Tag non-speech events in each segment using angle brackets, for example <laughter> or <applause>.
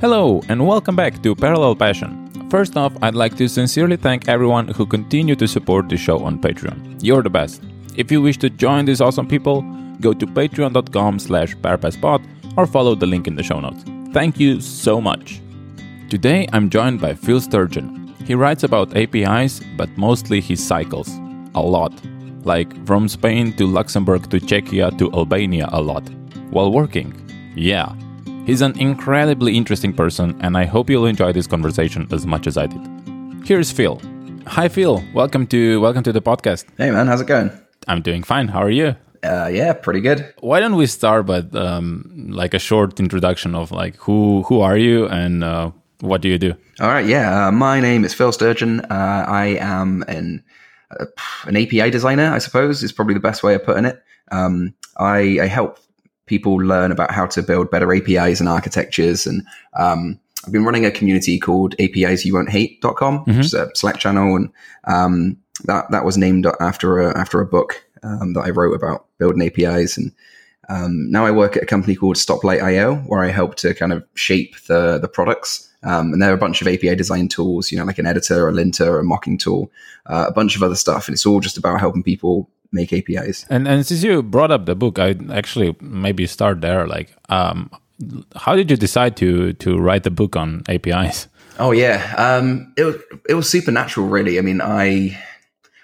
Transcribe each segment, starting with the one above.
Hello, and welcome back to Parallel Passion. First off, I'd like to sincerely thank everyone who continue to support the show on Patreon. You're the best. If you wish to join these awesome people, go to patreon.com slash parapasspod or follow the link in the show notes. Thank you so much. Today, I'm joined by Phil Sturgeon. He writes about APIs, but mostly he cycles. A lot. Like from Spain to Luxembourg to Czechia to Albania a lot. While working. Yeah. He's an incredibly interesting person, and I hope you'll enjoy this conversation as much as I did. Here's Phil. Hi, Phil. Welcome to welcome to the podcast. Hey, man, how's it going? I'm doing fine. How are you? Uh, yeah, pretty good. Why don't we start with um, like a short introduction of like who who are you and uh, what do you do? All right, yeah. Uh, my name is Phil Sturgeon. Uh, I am an uh, an API designer, I suppose, is probably the best way of putting it. Um, I, I help people learn about how to build better APIs and architectures. And um, I've been running a community called APIs You Won't mm-hmm. which is a Slack channel. And um, that, that was named after a, after a book um, that I wrote about building APIs. And um, now I work at a company called Stoplight.io, where I help to kind of shape the, the products. Um, and there are a bunch of API design tools, you know, like an editor, a linter, a mocking tool, uh, a bunch of other stuff. And it's all just about helping people make APIs. And and since you brought up the book, I actually maybe start there. Like, um, how did you decide to to write the book on APIs? Oh yeah, um, it was it was supernatural, really. I mean, I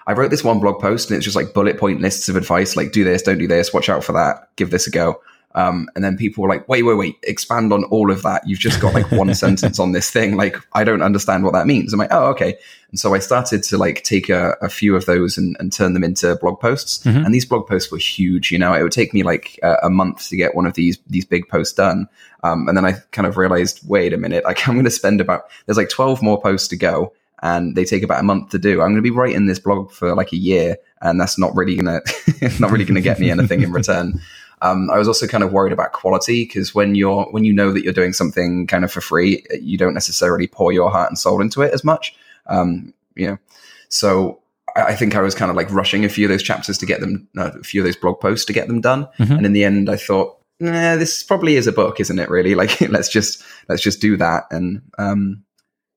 I wrote this one blog post, and it's just like bullet point lists of advice, like do this, don't do this, watch out for that, give this a go. Um, and then people were like, wait, wait, wait, expand on all of that. You've just got like one <laughs> sentence on this thing. Like, I don't understand what that means. I'm like, oh, okay. And so I started to like take a, a few of those and, and, turn them into blog posts. Mm-hmm. And these blog posts were huge. You know, it would take me like a, a month to get one of these, these big posts done. Um, and then I kind of realized, wait a minute, like <laughs> I'm going to spend about, there's like 12 more posts to go and they take about a month to do. I'm going to be writing this blog for like a year and that's not really going <laughs> to, not really going to get me anything in return. Um, I was also kind of worried about quality because when you're when you know that you're doing something kind of for free, you don't necessarily pour your heart and soul into it as much. Um, you know, so I, think I was kind of like rushing a few of those chapters to get them, uh, a few of those blog posts to get them done. Mm-hmm. And in the end, I thought, nah, this probably is a book, isn't it? Really, <laughs> like let's just let's just do that. And um,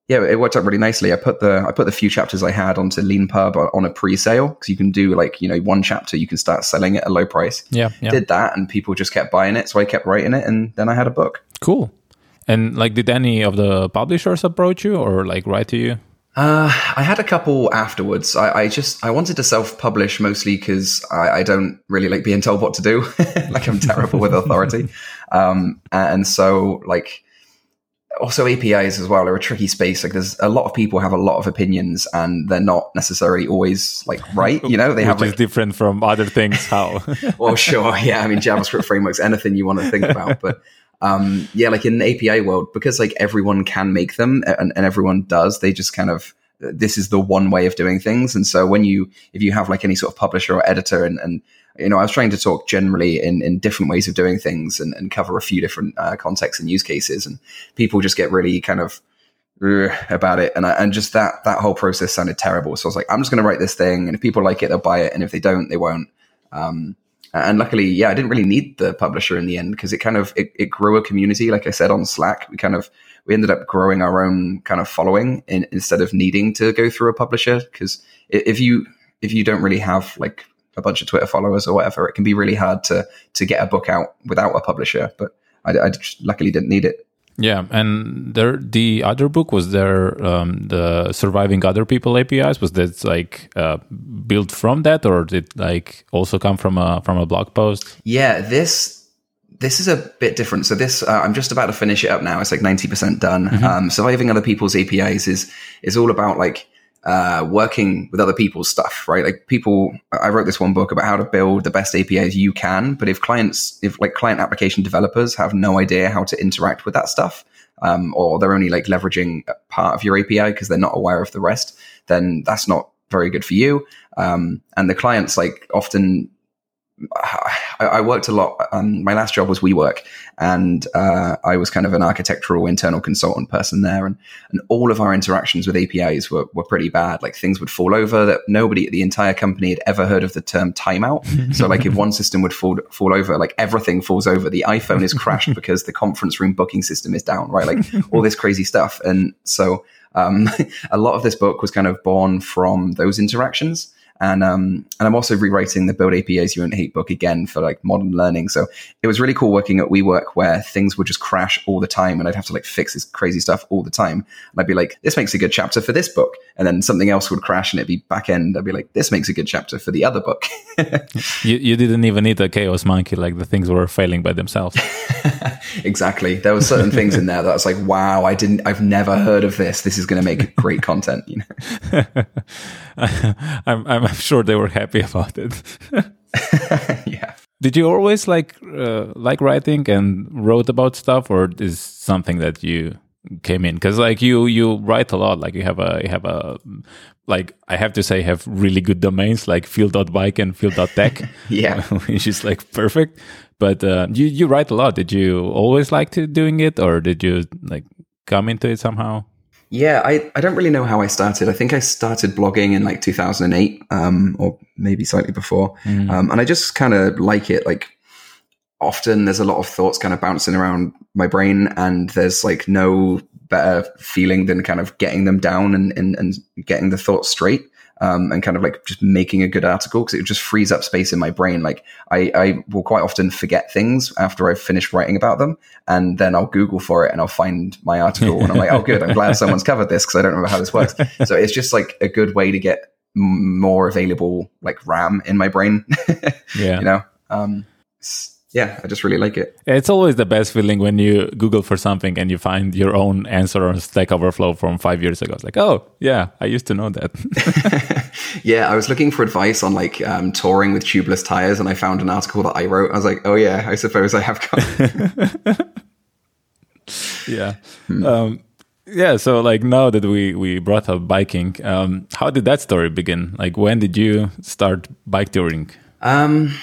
yeah, it worked out really nicely. I put the I put the few chapters I had onto Leanpub on a pre-sale because you can do like you know one chapter you can start selling it at a low price. Yeah, yeah, did that and people just kept buying it, so I kept writing it, and then I had a book. Cool. And like, did any of the publishers approach you or like write to you? Uh, I had a couple afterwards. I, I just I wanted to self-publish mostly because I, I, don't really like being told what to do. <laughs> like I'm terrible with authority, <laughs> um, and so like also APIs as well are a tricky space. Like there's a lot of people have a lot of opinions and they're not necessarily always like right. You know, they have like, different from other things. How? <laughs> well, sure. Yeah. I mean, JavaScript frameworks, anything you want to think about, but um, yeah, like in the API world, because like everyone can make them and, and everyone does, they just kind of, this is the one way of doing things. And so when you, if you have like any sort of publisher or editor and, and you know, I was trying to talk generally in, in different ways of doing things and, and cover a few different uh, contexts and use cases. And people just get really kind of about it. And I, and just that, that whole process sounded terrible. So I was like, I'm just going to write this thing. And if people like it, they'll buy it. And if they don't, they won't. Um, and luckily, yeah, I didn't really need the publisher in the end because it kind of, it, it grew a community. Like I said, on Slack, we kind of, we ended up growing our own kind of following in, instead of needing to go through a publisher. Cause if you, if you don't really have like a bunch of Twitter followers or whatever, it can be really hard to to get a book out without a publisher. But I, I luckily didn't need it. Yeah, and there the other book was there um, the surviving other people APIs was that like uh, built from that or did like also come from a from a blog post? Yeah, this this is a bit different. So this uh, I'm just about to finish it up now. It's like ninety percent done. Mm-hmm. Um, surviving other people's APIs is is all about like uh, working with other people's stuff, right? Like people, I wrote this one book about how to build the best APIs you can, but if clients, if like client application developers have no idea how to interact with that stuff, um, or they're only like leveraging part of your API because they're not aware of the rest, then that's not very good for you. Um, and the clients like often I, worked a lot. Um, my last job was WeWork, and uh, I was kind of an architectural internal consultant person there. And, and all of our interactions with APIs were, were pretty bad. Like things would fall over that nobody at the entire company had ever heard of the term timeout. so like if one system would fall fall over, like everything falls over. The iPhone is crashed because the conference room booking system is down, right? Like all this crazy stuff. And so um, <laughs> a lot of this book was kind of born from those interactions. And um, and I'm also rewriting the Build APIs You Won't Hate book again for like modern learning. So it was really cool working at WeWork where things would just crash all the time, and I'd have to like fix this crazy stuff all the time. And I'd be like, this makes a good chapter for this book, and then something else would crash, and it'd be back end. I'd be like, this makes a good chapter for the other book. <laughs> you you didn't even need a chaos monkey; like the things were failing by themselves. <laughs> exactly. There were certain things in there that I was like, wow, I didn't, I've never heard of this. This is going to make great content. You know. <laughs> I'm I'm sure they were happy about it. <laughs> yeah. Did you always like uh, like writing and wrote about stuff, or is something that you came in? Because like you you write a lot. Like you have a you have a like I have to say have really good domains like phil.bike and phil.tech. <laughs> yeah, <laughs> which is like perfect. But uh, you you write a lot. Did you always like to doing it, or did you like come into it somehow? Yeah, I, I don't really know how I started. I think I started blogging in like 2008, um, or maybe slightly before. Mm. Um, and I just kind of like it. Like often there's a lot of thoughts kind of bouncing around my brain and there's like no better feeling than kind of getting them down and, and, and getting the thoughts straight um, and kind of like just making a good article because it just frees up space in my brain. Like I, I will quite often forget things after I've finished writing about them, and then I'll Google for it and I'll find my article, and I'm like, oh, good, I'm glad <laughs> someone's covered this because I don't remember how this works. So it's just like a good way to get more available like RAM in my brain. <laughs> yeah, you know. Um, yeah, I just really like it. It's always the best feeling when you Google for something and you find your own answer on Stack Overflow from five years ago. It's like, oh, yeah, I used to know that. <laughs> <laughs> yeah, I was looking for advice on like um, touring with tubeless tires and I found an article that I wrote. I was like, oh, yeah, I suppose I have got. <laughs> yeah. Hmm. Um, yeah so like now that we we brought up biking um how did that story begin like when did you start bike touring um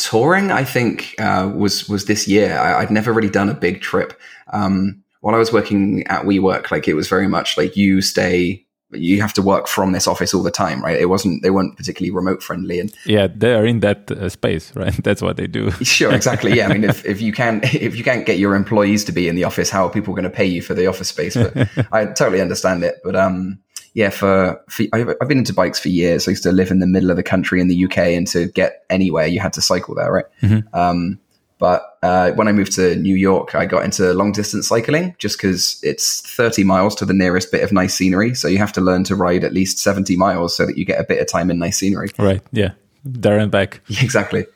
touring, I think, uh, was was this year. I, would never really done a big trip. Um, while I was working at WeWork, like it was very much like you stay, you have to work from this office all the time, right? It wasn't, they weren't particularly remote friendly. And yeah, they are in that uh, space, right? <laughs> That's what they do. <laughs> sure, exactly. Yeah, I mean, if, <laughs> if you can't if you can't get your employees to be in the office, how are people going to pay you for the office space? But I totally understand it. But um, yeah, for, for I've, I've, been into bikes for years. I used to live in the middle of the country in the UK, and to get anywhere, you had to cycle there, right? Mm-hmm. Um, but uh, when I moved to New York, I got into long distance cycling just because it's 30 miles to the nearest bit of nice scenery. So you have to learn to ride at least 70 miles so that you get a bit of time in nice scenery. Right. Yeah. There and back. Exactly.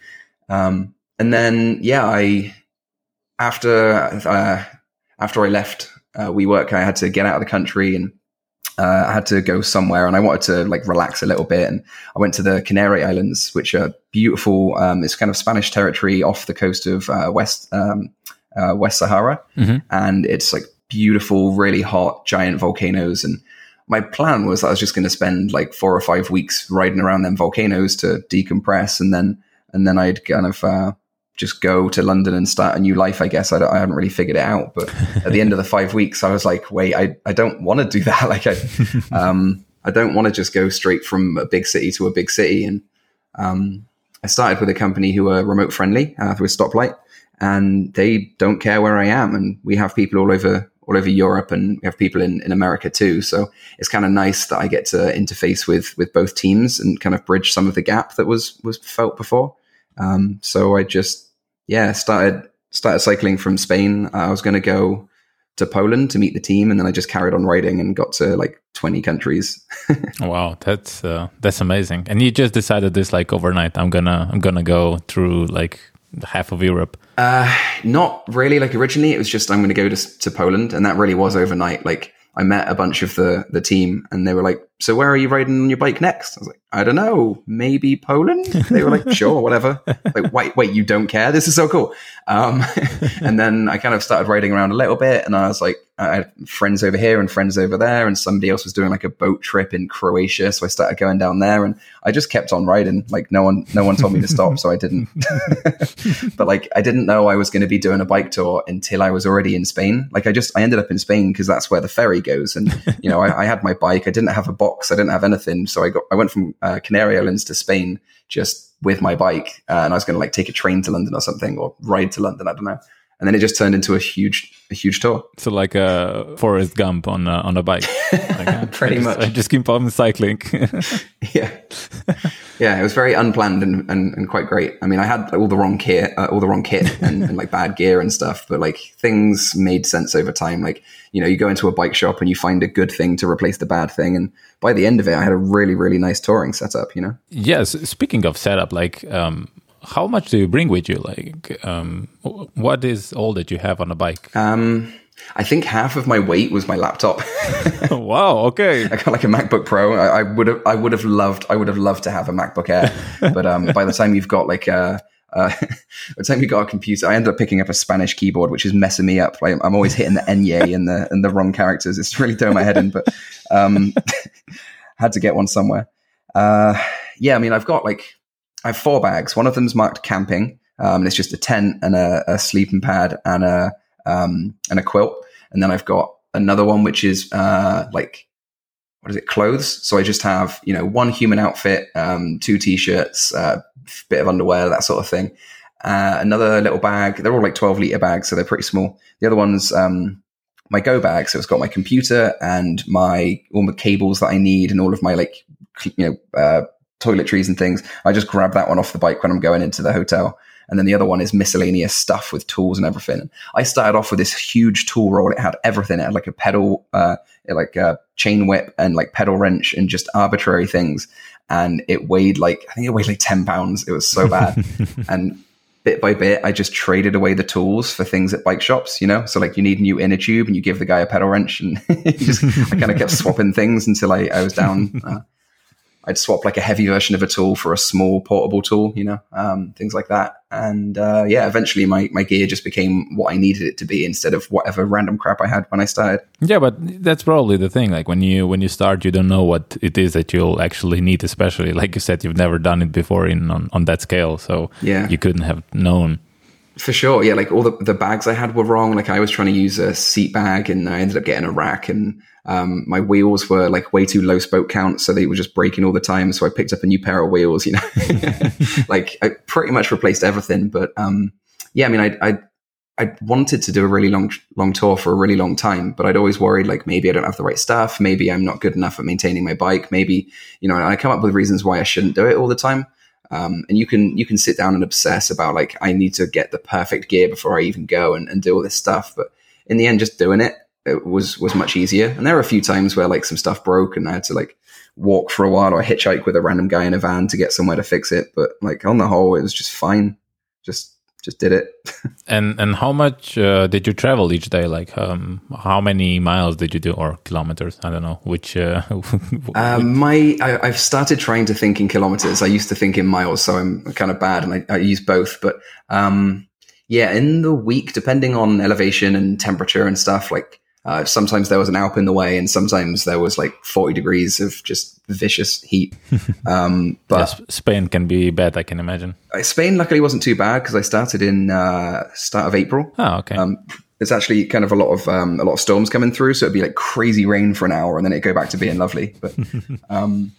Um, and then, yeah, I, after, uh, after I left uh, WeWork, I had to get out of the country and uh, I had to go somewhere and I wanted to like relax a little bit. And I went to the Canary Islands, which are beautiful. Um, it's kind of Spanish territory off the coast of uh, West um, uh, West Sahara, mm-hmm. and it's like beautiful, really hot, giant volcanoes. And my plan was I was just going to spend like four or five weeks riding around them volcanoes to decompress, and then and then I'd kind of uh, just go to London and start a new life. I guess I, I haven't really figured it out, but at the end of the five <laughs> weeks, I was like, wait, I, I don't want to do <laughs> that. Like I, <laughs> um, I don't want to just go straight from a big city to a big city. And, um, I started with a company who are remote friendly, uh, with Stoplight and they don't care where I am. And we have people all over, all over Europe and we have people in, in America too. So it's kind of nice that I get to interface with, with both teams and kind of bridge some of the gap that was, was felt before. Um, so I just, yeah, started started cycling from Spain. I was going to go to Poland to meet the team, and then I just carried on riding and got to like twenty countries. <laughs> wow, that's uh, that's amazing! And you just decided this like overnight. I'm gonna I'm gonna go through like half of Europe. Uh, not really. Like originally, it was just I'm going to go to to Poland, and that really was overnight. Like I met a bunch of the the team, and they were like, so where are you riding on your bike next? I was like, I don't know, maybe Poland. They were like, sure, whatever. <laughs> Like, wait, wait, you don't care? This is so cool. Um, <laughs> and then I kind of started riding around a little bit, and I was like, I had friends over here and friends over there, and somebody else was doing like a boat trip in Croatia, so I started going down there, and I just kept on riding. Like no one, no one told me to stop, so I didn't. <laughs> but like I didn't know I was going to be doing a bike tour until I was already in Spain. Like I just I ended up in Spain because that's where the ferry goes, and you know I, I, had my bike. I didn't have a box. I didn't have anything, so I got I went from uh, Canary Islands to Spain just with my bike, uh, and I was going to like take a train to London or something, or ride to London. I don't know and then it just turned into a huge a huge tour. So like a Forrest Gump on a, on a bike, <laughs> like, pretty I just, much. I just keep on cycling. <laughs> yeah, yeah, it was very unplanned and, and, and quite great. I mean, I had all the wrong kit, uh, all the wrong kit, and, and, like bad gear and stuff, but like things made sense over time. Like you know, you go into a bike shop and you find a good thing to replace the bad thing, and by the end of it, I had a really really nice touring setup. You know. Yes. Speaking of setup, like. Um, how much do you bring with you? Like, um, what is all that you have on a bike? Um, I think half of my weight was my laptop. <laughs> wow. Okay. I got like a MacBook Pro. I, I would have, I would have loved, I would have loved to have a MacBook Air, <laughs> but um, by the time you've got like a, uh, <laughs> by the time you got a computer, I ended up picking up a Spanish keyboard, which is messing me up. Like, I'm always hitting the Enye and the and the wrong characters. It's really throwing my head in. But um, had to get one somewhere. Uh, yeah, I mean, I've got like I have four bags. One of them's marked camping, um, and it's just a tent and a, a sleeping pad and a um, and a quilt. And then I've got another one which is uh, like what is it? Clothes. So I just have you know one human outfit, um, two t-shirts, a uh, bit of underwear, that sort of thing. Uh, another little bag. They're all like twelve liter bags, so they're pretty small. The other one's um, my go bag. So it's got my computer and my all the cables that I need and all of my like you know uh, toiletries and things. I just grab that one off the bike when I'm going into the hotel. And then the other one is miscellaneous stuff with tools and everything. I started off with this huge tool roll. It had everything. It had like a pedal, uh, like a chain whip and like pedal wrench and just arbitrary things. And it weighed like, I think it weighed like 10 pounds. It was so bad. <laughs> and bit by bit, I just traded away the tools for things at bike shops, you know? So like you need a new inner tube and you give the guy a pedal wrench and <laughs> just, I kind of kept swapping things until I, I was down. Uh, I'd swap like a heavy version of a tool for a small portable tool, you know, um, things like that. And uh, yeah, eventually my, my gear just became what I needed it to be instead of whatever random crap I had when I started. Yeah, but that's probably the thing. Like when you when you start, you don't know what it is that you'll actually need. Especially like you said, you've never done it before in on, on that scale, so yeah, you couldn't have known. For sure, yeah. Like all the, the bags I had were wrong. Like I was trying to use a seat bag, and I ended up getting a rack, and um, my wheels were like way too low spoke count, so they were just breaking all the time. So I picked up a new pair of wheels. You know, <laughs> <laughs> like I pretty much replaced everything. But um, yeah, I mean, I, I I wanted to do a really long long tour for a really long time, but I'd always worried like maybe I don't have the right stuff, maybe I'm not good enough at maintaining my bike, maybe you know, I come up with reasons why I shouldn't do it all the time. Um, and you can you can sit down and obsess about like I need to get the perfect gear before I even go and, and do all this stuff. But in the end, just doing it, it was was much easier. And there were a few times where like some stuff broke and I had to like walk for a while or hitchhike with a random guy in a van to get somewhere to fix it. But like on the whole, it was just fine. Just just did it. <laughs> and and how much uh, did you travel each day? Like um, how many miles did you do or kilometers? I don't know which. Uh, <laughs> um, my I, have started trying to think in kilometers. I used to think in miles, so I'm kind of bad, and I, I use both. But um, yeah, in the week, depending on elevation and temperature and stuff, like uh, sometimes there was an Alp in the way, and sometimes there was like 40 degrees of just vicious heat. <laughs> Um, but yes, Spain can be bad, I can imagine. Uh, Spain, luckily, wasn't too bad because I started in uh, start of April. Oh, okay. Um, it's actually kind of a lot of um, a lot of storms coming through, so it'd be like crazy rain for an hour, and then it'd go back to being lovely. But <laughs> um,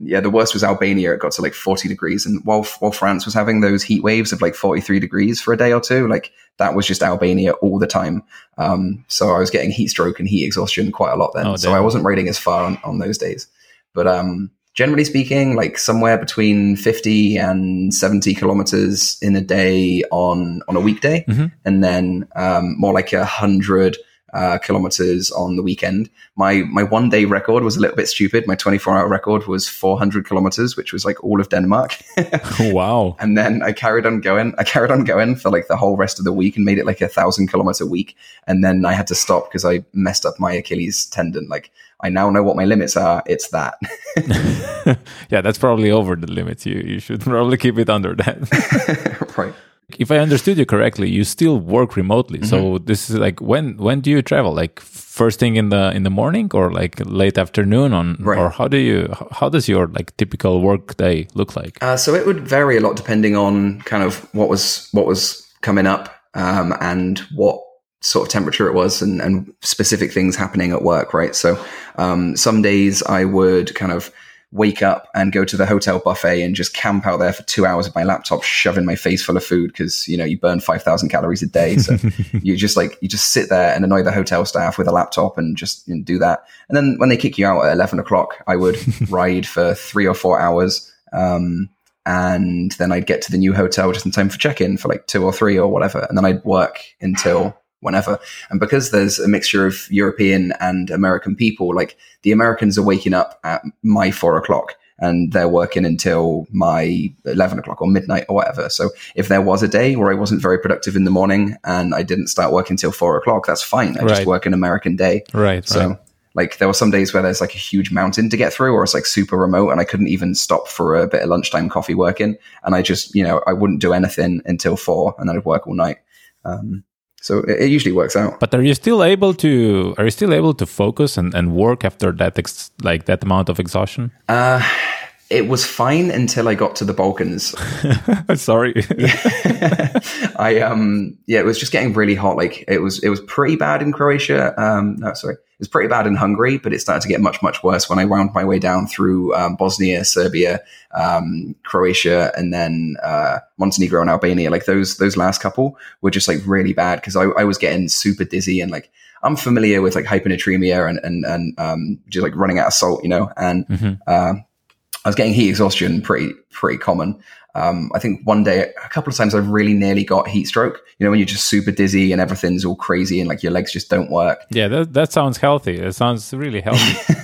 yeah, the worst was Albania. It got to like 40 degrees. And while, while France was having those heat waves of like 43 degrees for a day or two, like that was just Albania all the time. Um, so I was getting heat stroke and heat exhaustion quite a lot then. Oh, so I wasn't riding as far on, on those days. But um, generally speaking, like somewhere between 50 and 70 kilometers in a day on, on a weekday. Mm-hmm. And then um, more like a hundred uh, kilometers on the weekend. My my one day record was a little bit stupid. My 24 hour record was 400 kilometers, which was like all of Denmark. <laughs> wow! And then I carried on going. I carried on going for like the whole rest of the week and made it like a thousand kilometer week. And then I had to stop because I messed up my Achilles tendon. Like I now know what my limits are. It's that. <laughs> <laughs> yeah, that's probably over the limits. You you should probably keep it under that. right. If I understood you correctly, you still work remotely. Mm-hmm. So this is like when when do you travel? Like first thing in the in the morning or like late afternoon on right. or how do you how does your like typical work day look like? Uh, so it would vary a lot depending on kind of what was what was coming up um, and what sort of temperature it was and, and specific things happening at work, right? So um, some days I would kind of wake up and go to the hotel buffet and just camp out there for two hours with my laptop shoving my face full of food because you know you burn 5000 calories a day. So <laughs> you just like you just sit there and annoy the hotel staff with a laptop and just you know, do that. And then when they kick you out at 11 o'clock i would <laughs> ride for three or four hours um, and then i'd get to the new hotel just in time for check-in for like two or three or whatever. And then i'd work until whenever. And because there's a mixture of European and American people, like the Americans are waking up at my four o'clock and they're working until my 11 o'clock or midnight or whatever. So if there was a day where I wasn't very productive in the morning and I didn't start working until four o'clock, that's fine. I right. just work an American day. Right. So right. like there were some days where there's like a huge mountain to get through or it's like super remote and I couldn't even stop for a bit of lunchtime coffee working. And I just, you know, I wouldn't do anything until four and then I'd work all night. Um, so it, it, usually works out. But are you still able to are you still able to focus and, and work after that ex, like that amount of exhaustion? Uh it was fine until I got to the Balkans. <laughs> Sorry. <laughs> I um yeah, it was just getting really hot. Like it was it was pretty bad in Croatia. Um no, sorry. It was pretty bad in Hungary, but it started to get much, much worse when I wound my way down through um, Bosnia, Serbia, um, Croatia, and then uh, Montenegro and Albania. Like those those last couple were just like really bad because I, I was getting super dizzy and like I'm familiar with like hyponatremia and and and um, just like running out of salt, you know, and mm-hmm. uh, I was getting heat exhaustion pretty pretty common. Um, I think one day, a couple of times, I've really nearly got heat stroke. You know, when you're just super dizzy and everything's all crazy and like your legs just don't work. Yeah, that, that sounds healthy. It sounds really healthy.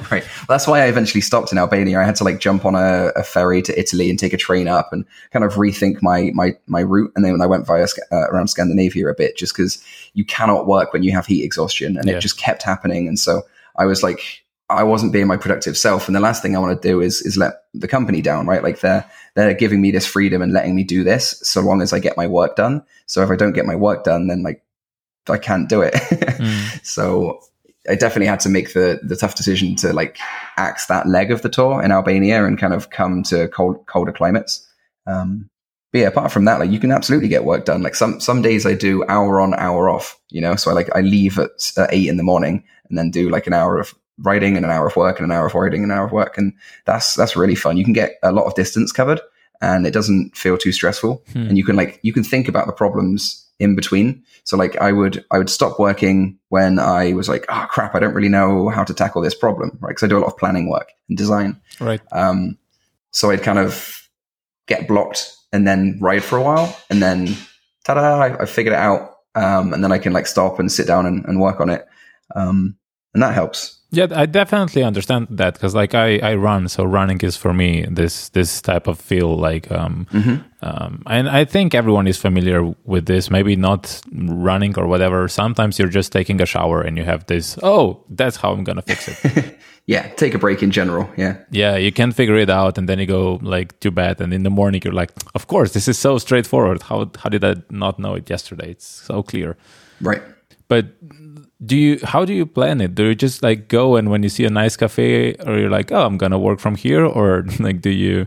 <laughs> right. Well, that's why I eventually stopped in Albania. I had to like jump on a, a, ferry to Italy and take a train up and kind of rethink my my my route. And then when I went via uh, around Scandinavia a bit, just because you cannot work when you have heat exhaustion, and yeah. it just kept happening. And so I was like, I wasn't being my productive self. And the last thing I want to do is is let the company down, right? Like they're they're giving me this freedom and letting me do this so long as I get my work done. So if I don't get my work done, then like I can't do it. mm. <laughs> So I definitely had to make the the tough decision to like axe that leg of the tour in Albania and kind of come to cold colder climates. Um, but yeah, apart from that, like you can absolutely get work done. Like some some days I do hour on, hour off. You know, so I like I leave at, at eight in the morning and then do like an hour of writing and an hour of work and an hour of writing and an hour of work. And that's, that's really fun. You can get a lot of distance covered and it doesn't feel too stressful. Hmm. And you can like, you can think about the problems in between. So like I would, I would stop working when I was like, oh crap, I don't really know how to tackle this problem. Right. Cause I do a lot of planning work and design. Right. Um, so I'd kind of get blocked and then ride for a while and then ta-da, I, I figured it out. Um, and then I can like stop and sit down and, and work on it. Um, and that helps. Yeah, I definitely understand that because like I, I run, so running is for me this this type of feel like um, mm-hmm. um and I think everyone is familiar with this. Maybe not running or whatever. Sometimes you're just taking a shower and you have this. Oh, that's how I'm gonna fix it. <laughs> yeah, take a break in general. Yeah, yeah, you can figure it out, and then you go like to bed, and in the morning you're like, of course, this is so straightforward. How how did I not know it yesterday? It's so clear. Right. But do you how do you plan it do you just like go and when you see a nice cafe or you're like oh i'm gonna work from here or <laughs> like do you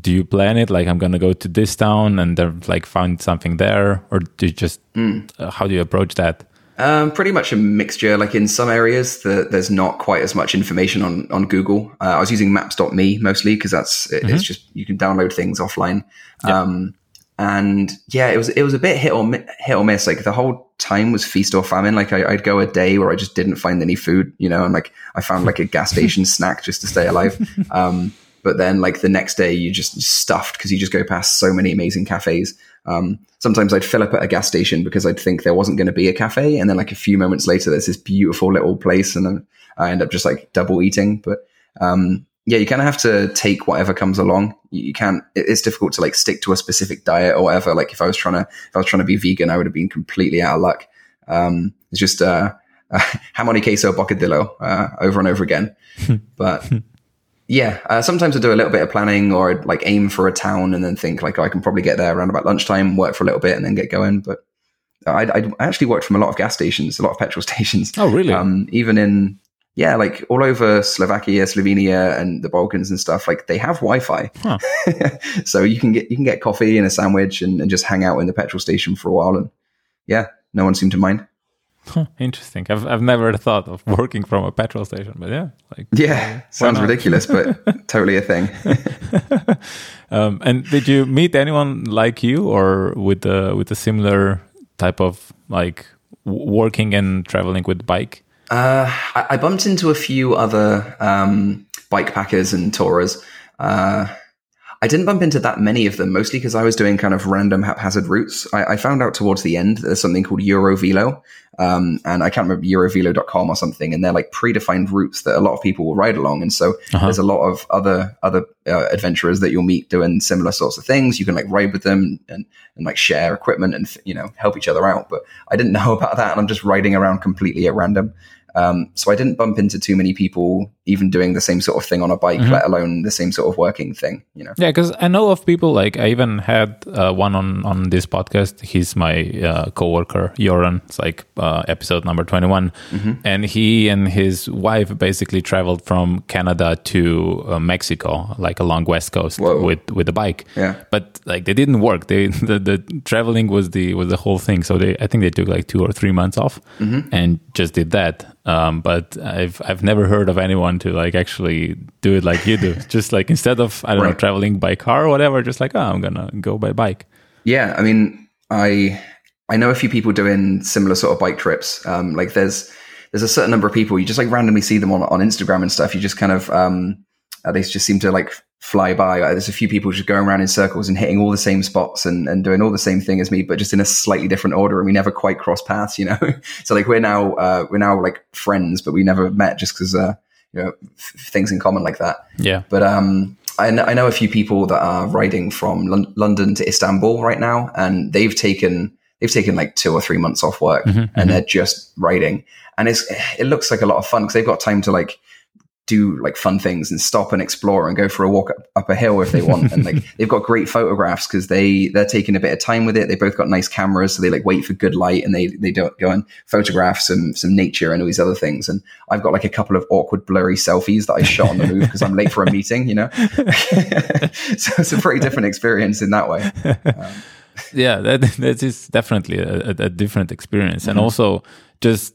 do you plan it like i'm gonna go to this town and then like find something there or do you just mm. uh, how do you approach that um, pretty much a mixture. Like in some areas, the, there's not quite as much information on on Google. Uh, I was using Maps.me mostly because that's it, mm-hmm. it's just you can download things offline. Um, and yeah, it was it was a bit hit or hit or miss. Like the whole time was feast or famine. Like I, would go a day where I just didn't find any food, you know, and like I found like a gas station <laughs> snack just to stay alive. Um, but then like the next day, you just stuffed because you just go past so many amazing cafes. Um, sometimes I'd fill up at a gas station because I'd think there wasn't going to be a cafe, and then like a few moments later, there's this beautiful little place, and then I end up just like double eating. But um, yeah, you kind of have to take whatever comes along. You, you can't. It, it's difficult to like stick to a specific diet or whatever. Like if I was trying to, if I was trying to be vegan, I would have been completely out of luck. Um, it's just uh, uh, ham on queso bocadillo uh, over and over again. <laughs> but yeah, uh, sometimes I do a little bit of planning or I'd like aim for a town and then think like oh, I can probably get there around about lunchtime, work for a little bit, and then get going. But I, I actually worked from a lot of gas stations, a lot of petrol <laughs> stations. Oh, really? Um, even in yeah, like all over Slovakia, Slovenia, and the Balkans and stuff, like they have Wi-Fi, huh. <laughs> so you can get you can get coffee and a sandwich and, and, just hang out in the petrol station for a while, and yeah, no one seemed to mind. Huh, interesting. I've I've never thought of working from a petrol station, but yeah, like yeah, sounds ridiculous, but <laughs> totally a thing. <laughs> um, and did you meet anyone like you, or with a with a similar type of like working and traveling with bike? Uh, I, I, bumped into a few other um, bike packers and tourers. Uh, I didn't bump into that many of them, mostly because I was doing kind of random haphazard routes. I, I found out towards the end that there's something called Eurovelo, um, and I can't remember Eurovelo.com or something, and they're like predefined routes that a lot of people will ride along. And so uh-huh. there's a lot of other other uh, adventurers that you'll meet doing similar sorts of things. You can like ride with them and, and like share equipment and you know help each other out. But I didn't <laughs> know about that, and I'm just riding around completely at random. Um, so I didn't bump into too many people even doing the same sort of thing on a bike, mm-hmm. let alone the same sort of working thing. You know? Yeah, because I know of people like I even had uh, one on on this podcast. He's my uh, coworker, Joran. It's like uh, episode number twenty one, mm mm-hmm. and he and his wife basically traveled from Canada to uh, Mexico, like along west coast Whoa. with with the bike. Yeah, but like they didn't work. They <laughs> the, the traveling was the was the whole thing. So they I think they took like two or three months off mm-hmm. and just did that um, but I've I've never heard of anyone to like actually do it like you do. <laughs> just like instead of I don't right. know traveling by car or whatever, just like oh I'm gonna go by bike. Yeah, I mean I I know a few people doing similar sort of bike trips. Um, like there's there's a certain number of people you just like randomly see them on on Instagram and stuff. You just kind of um, uh, they just seem to like fly by. There's a few people just going around in circles and hitting all the same spots and, and doing all the same thing as me, but just in a slightly different order. And we never quite cross paths, you know? <laughs> so like we're now, uh, we're now like friends, but we never met just because, uh, you know, f- things in common like that. Yeah. But, um, I, kn- I know a few people that are riding from L- London to Istanbul right now, and they've taken, they've taken like two or three months off work mm-hmm, and mm-hmm. they're just riding. And it's, it looks like a lot of fun because they've got time to like, do like fun things and stop and explore and go for a walk up, up a hill if they want. and like <laughs> they've got great photographs because they they're taking a bit of time with it. They both got nice cameras, so they like wait for good light and they they do go and photograph some some nature and all these other things. And I've got like a couple of awkward blurry selfies that I shot on the move because I'm late for a meeting. You know, <laughs> so it's a pretty different experience in that way. Um, <laughs> yeah, that that is definitely a, a different experience, and mm-hmm. also just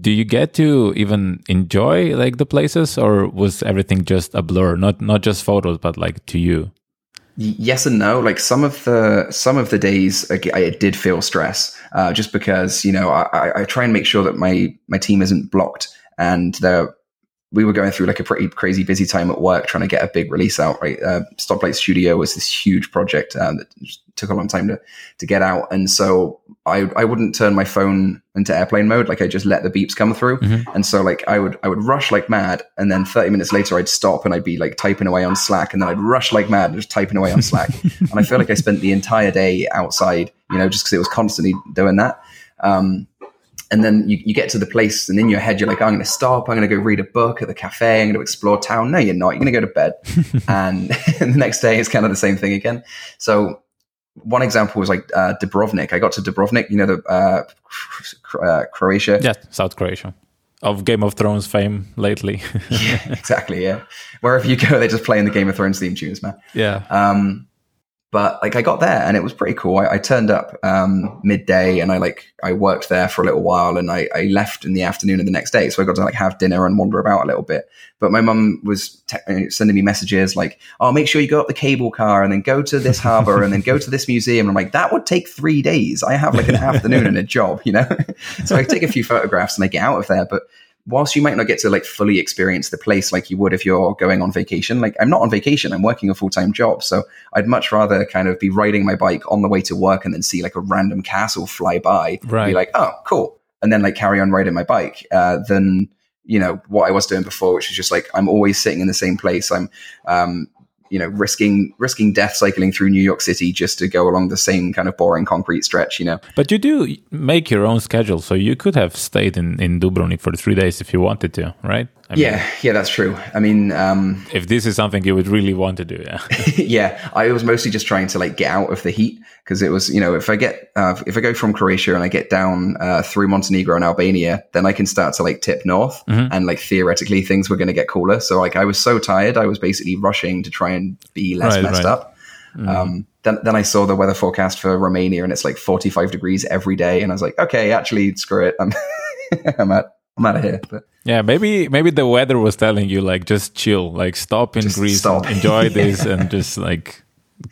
do you get to even enjoy like the places or was everything just a blur? Not not just photos but like to you? Yes and no. Like some of the some of the days i did feel stress uh, just because you know I, I try and make sure that my my team isn't blocked and they're we were going through like a pretty crazy busy time at work trying to get a big release out. Right, uh, Stoplight Studio was this huge project uh, that took a long time to to get out, and so I I wouldn't turn my phone into airplane mode. Like I just let the beeps come through, mm-hmm. and so like I would I would rush like mad, and then thirty minutes later I'd stop and I'd be like typing away on Slack, and then I'd rush like mad, and just typing away on Slack, <laughs> and I feel like I spent the entire day outside, you know, just because it was constantly doing that. Um, and then you, you get to the place and in your head you're like i'm going to stop. I'm going to go read a book at the cafe. I'm going to explore town. No you're not. You're going to go to bed. <laughs> And, and, <laughs> the next day it's kind of the same thing again. So one example was like uh, dubrovnik. I got to dubrovnik you know the uh, uh, croatia? Yeah south croatia. Of game of thrones fame lately. <laughs> Yeah exactly yeah. Wherever you go they're just playing the game of thrones theme tunes man. Yeah. Um but like I got there and it was pretty cool. I, I turned up um, midday and I like I worked there for a little while and I, I, left in the afternoon of the next day. So I got to like have dinner and wander about a little bit. But my mum was te- uh, sending me messages like, "Oh, make sure you go up the cable car and then go to this harbor and then go to this museum." And I'm like, that would take three days. I have like an afternoon and a job, you know. <laughs> so I take a few photographs and I get out of there, but whilst you might not get to like fully experience the place like you would if you're going on vacation, like I'm not on vacation, I'm working a full time job. So I'd much rather kind of be riding my bike on the way to work and then see like a random castle fly by, Right. be like, oh, cool, and then like carry on riding my bike uh, than you know what I was doing before, which is just like I'm always sitting in the same place. I'm um, you know risking risking death cycling through New York City just to go along the same kind of boring concrete stretch. You know, But you do make your own schedule, so you could have stayed in, in Dubrovnik for three days if you wanted to, right? I mean, yeah, yeah, that's true. I mean. Um, If this is something you would really want to do, yeah. <laughs> yeah, I was mostly just trying to like get out of the heat because it was, you know, if I get uh, if I go from Croatia and I get down uh, through Montenegro and Albania, then I can start to like tip north, and like theoretically things were going to get cooler. So like I was so tired, I was basically rushing to try and be less Right, messed right. up. Um, then then I saw the weather forecast for Romania and it's like forty five degrees every day, and I was like, okay, actually, screw it, I'm <laughs> I'm out I'm out of here. But Yeah, maybe maybe the weather was telling you like just chill, like stop in Just Greece, stop. enjoy <laughs> this, and just like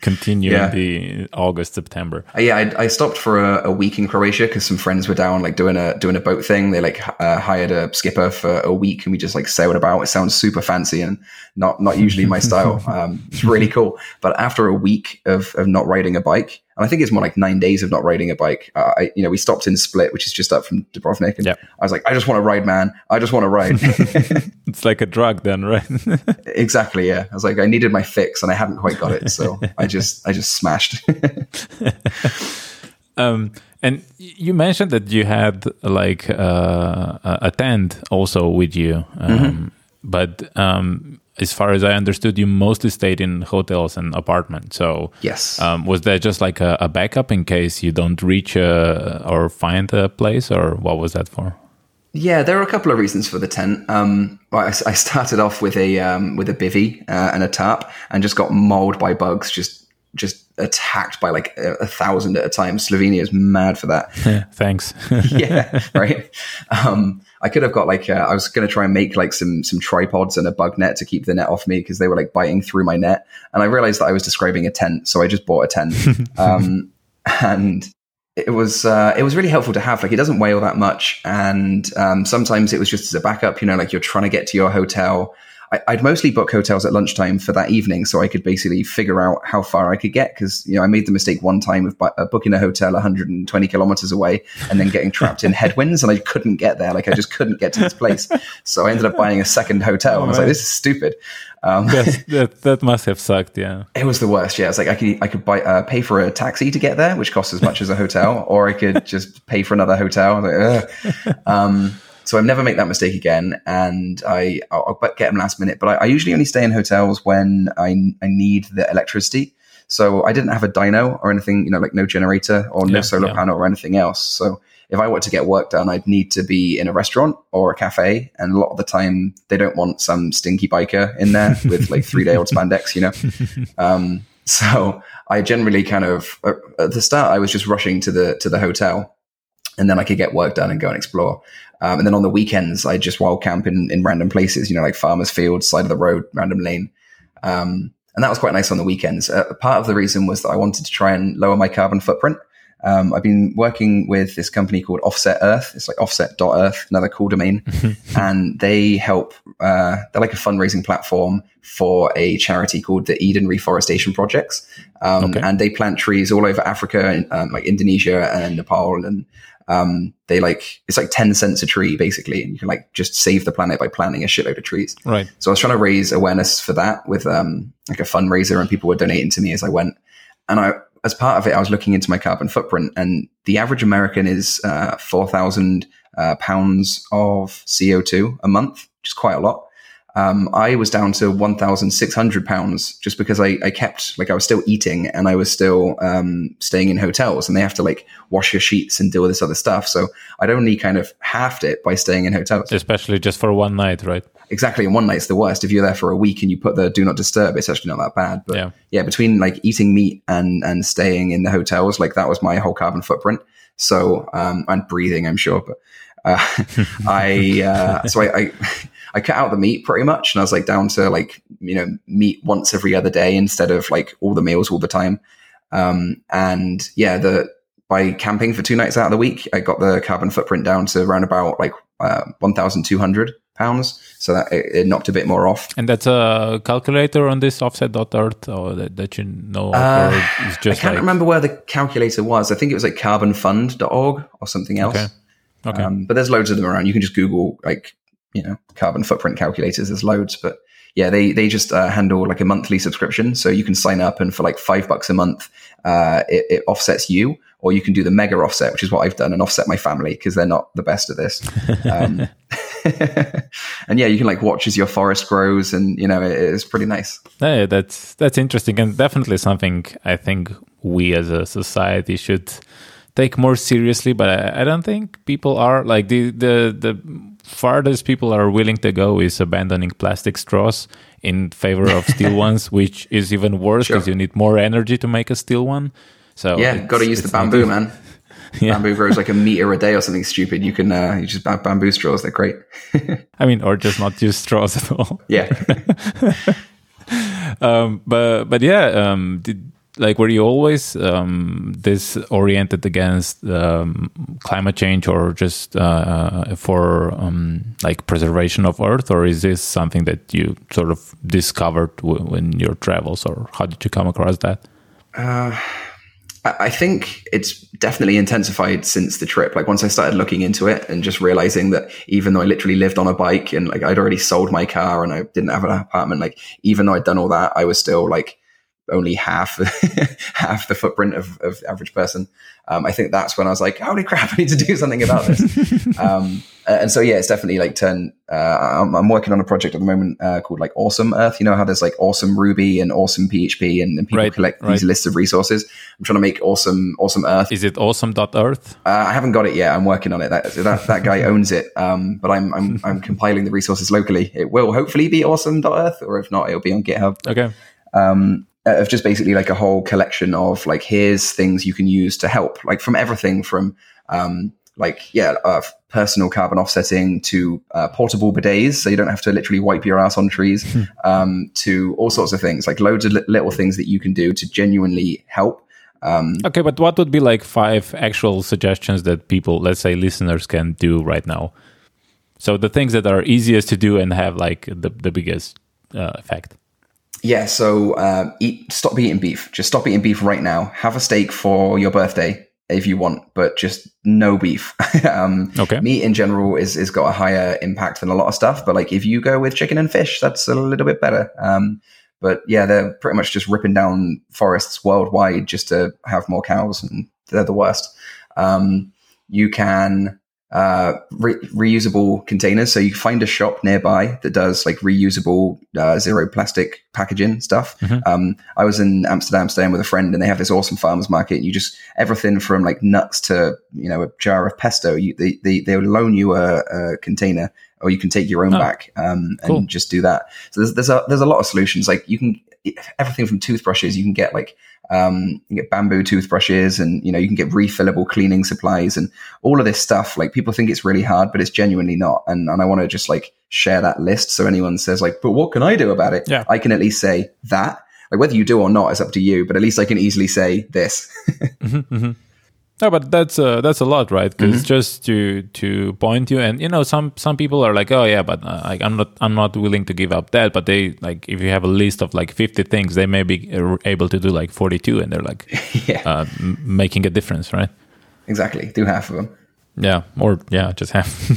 continue Yeah. in the August September. Uh, yeah, I, I stopped for a, a week in Croatia because some friends were down, like doing a doing a boat thing. They like uh, hired a skipper for a week, and we just like sailed about. It sounds super fancy and not not usually my style. <laughs> Um, it's really cool. But after a week of of not riding a bike, and I think it's more like nine days of not riding a bike. Uh, I, you know, we stopped in Split, which is just up from Dubrovnik, and Yep. I was like, I just want to ride, man. I just want to ride. <laughs> <laughs> It's like a drug, then, right? <laughs> exactly. Yeah, I was like, I needed my fix, and I hadn't quite got it, so I just I just smashed. um, and you mentioned that you had like uh, a a tent also with you, um, Mm-hmm. but um, as far as I understood, you mostly stayed in hotels and apartments. So yes. Um, was that just like a, a backup in case you don't reach uh, or find a place, or what was that for? Yeah, there are a couple of reasons for the tent. Um, I, I started off with a um, with a bivy uh, and a tarp, and just got mauled by bugs. Just just attacked by like a, a thousand at a time. Slovenia is mad for that. <laughs> Thanks. <laughs> yeah, right. I could have got like uh, I was going to try and make like some some tripods and a bug net to keep the net off me because they were like biting through my net, and I realized that I was describing a tent, so I just bought a tent. <laughs> um, and it was uh, it was really helpful to have. Like it doesn't weigh all that much, and um, sometimes it was just as a backup. You know, like you're trying to get to your hotel. I, I'd mostly book hotels at lunchtime for that evening, so I could basically figure out how far I could get. Because you know, I made the mistake one time of bu- uh, booking a hotel 120 kilometers away and then getting trapped in headwinds, and I couldn't get there. Like I just couldn't get to this place. So I ended up buying a second hotel. and I was like, this is stupid. Um, that that must have sucked. Yeah. <laughs> it was the worst. Yeah, it's like I could I could buy uh, pay for a taxi to get there, which costs as much as a hotel, or I could just pay for another hotel. Like, um, so I've never make that mistake again, and I I'll, I'll get them last minute. But I, I usually only stay in hotels when I I need the electricity. So I didn't have a dyno or anything, you know, like no generator or no Yeah, solar yeah. panel or anything else. So if I want to get work done, I'd need to be in a restaurant or a cafe. And a lot of the time, they don't want some stinky biker in there <laughs> with like three day old spandex, you know? Um, so I generally kind of, at the start, I was just rushing to the, to the hotel and then I could get work done and go and explore. Um, and then on the weekends, I just wild camp in, in random places, you know, like farmers fields, side of the road, random lane. Um, and that was quite nice on the weekends. Uh, part of the reason was that I wanted to try and lower my carbon footprint. Um, I've been working with this company called Offset Earth. It's like offset.earth, another cool domain. <laughs> and they help, uh, they're like a fundraising platform for a charity called the Eden Reforestation Projects. Um, Okay. And they plant trees all over Africa, and, um, like Indonesia and Nepal. And um, they like, it's like 10 cents a tree, basically. And you can like just save the planet by planting a shitload of trees. Right. So I was trying to raise awareness for that with um, like a fundraiser, and people were donating to me as I went. And I, as part of it, I was looking into my carbon footprint, and the average American is uh, four thousand uh, pounds of CO two a month, which is quite a lot. Um, I was down to 1,600 pounds just because I, I kept, like, I was still eating and I was still um, staying in hotels and they have to, like, wash your sheets and do all this other stuff. So I'd only kind of halved it by staying in hotels. Especially just for one night, right? Exactly. And one night's the worst. If you're there for a week and you put the do not disturb, it's actually not that bad. But Yeah. yeah, between like eating meat and, and staying in the hotels, like that was my whole carbon footprint. So, um, and breathing, I'm sure, but, uh, <laughs> I, uh, so I, I, <laughs> I cut out the meat pretty much and I was like down to like, you know, meat once every other day instead of like all the meals all the time. Um, and yeah, the, by camping for two nights out of the week, I got the carbon footprint down to around about like uh, 1,200 pounds. So that it, it, knocked a bit more off. And that's a calculator on this offset.earth or that, that you know uh, I can't like... remember where the calculator was. I think it was like carbonfund.org or something else. Okay. Okay. Um, but there's loads of them around. You can just Google like, you know, carbon footprint calculators. There's loads, but yeah, they they just uh, handle like a monthly subscription, so you can sign up and for like five bucks a month, uh, it, it, offsets you, or you can do the mega offset, which is what I've done, and offset my family because they're not the best at this. Um, <laughs> and yeah, you can like watch as your forest grows, and you know it is pretty nice. Yeah, that's that's interesting, and definitely something I think we as a society should take more seriously. But I, I don't think people are like the the the farthest people are willing to go is abandoning plastic straws in favor of steel <laughs> ones, which is even worse because sure. you need more energy to make a steel one. So yeah, got to use the bamboo, man. <laughs> yeah. Bamboo grows like a meter a day or something stupid. You can uh, you just buy bamboo straws; they're great. <laughs> I mean, or just not use straws at all. Yeah. um, but but yeah, um, did, like were you always um, this oriented against um, climate change or just uh, for um, like preservation of earth? Or is this something that you sort of discovered in your travels or how did you come across that? Uh, i think it's definitely intensified since the trip. Like once i started looking into it and just realizing that even though i literally lived on a bike and like i'd already sold my car and i didn't have an apartment like even though i'd done all that i was still like only half <laughs> half the footprint of, of the average person. Um, I think that's when I was like, holy crap, <laughs> I need to do something about this. <laughs> um, and so yeah, it's definitely like turn. Uh, I'm, I'm, working on a project at the moment uh, called like Awesome Earth. You know how there's like Awesome Ruby and Awesome PHP, and, and people right, collect right. these lists of resources. I'm trying to make Awesome Awesome Earth. Is it Awesome.earth? Uh, I haven't got it yet. I'm working on it. That that, that guy owns it. Um, but I'm I'm I'm compiling the resources locally. It will hopefully be Awesome.earth, or if not, it'll be on GitHub. Okay. Um, uh, of just basically like a whole collection of like here's things you can use to help like from everything from um, like yeah uh, personal carbon offsetting to uh, portable bidets so you don't have to literally wipe your ass on trees hmm. um, to all sorts of things like loads of li- little things that you can do to genuinely help um, okay but what would be like five actual suggestions that people let's say listeners can do right now? So the things that are easiest to do and have like the, the biggest uh, effect yeah, so uh, eat. Stop eating beef. Just stop eating beef right now. Have a steak for your birthday if you want, but just no beef. <laughs> um, okay. Meat in general is is got a higher impact than a lot of stuff, but like if you go with chicken and fish, that's a little bit better. Um, but yeah, they're pretty much just ripping down forests worldwide just to have more cows, and they're the worst. Um, you can uh, re- reusable containers. So you find a shop nearby that does like reusable uh, zero plastic packaging stuff. Mm-hmm. Um, I was in Amsterdam staying with a friend, and they have this awesome farmers market. And you just everything from like nuts to you know a jar of pesto. You, they they they'll loan you a, a container, or you can take your own oh, back um, and cool. just do that. So there's there's a there's a lot of solutions. Like you can everything from toothbrushes. You can get like um, you get bamboo toothbrushes and, you know, you can get refillable cleaning supplies and all of this stuff. Like people think it's really hard, but it's genuinely not. And, and I want to just like share that list. So anyone says like, but what can I do about it? Yeah. I can at least say that like whether you do or not is up to you, but at least I can easily say this. <laughs> mm-hmm, mm-hmm. No, but that's uh, that's a lot, right? Because mm-hmm. just to to point you, and you know, some some people are like, oh yeah, but uh, like, I'm not I'm not willing to give up that. But they like if you have a list of like 50 things, they may be uh, able to do like 42, and they're like, <laughs> yeah. uh, making a difference, right? Exactly, do half of them. Yeah, or yeah, just half.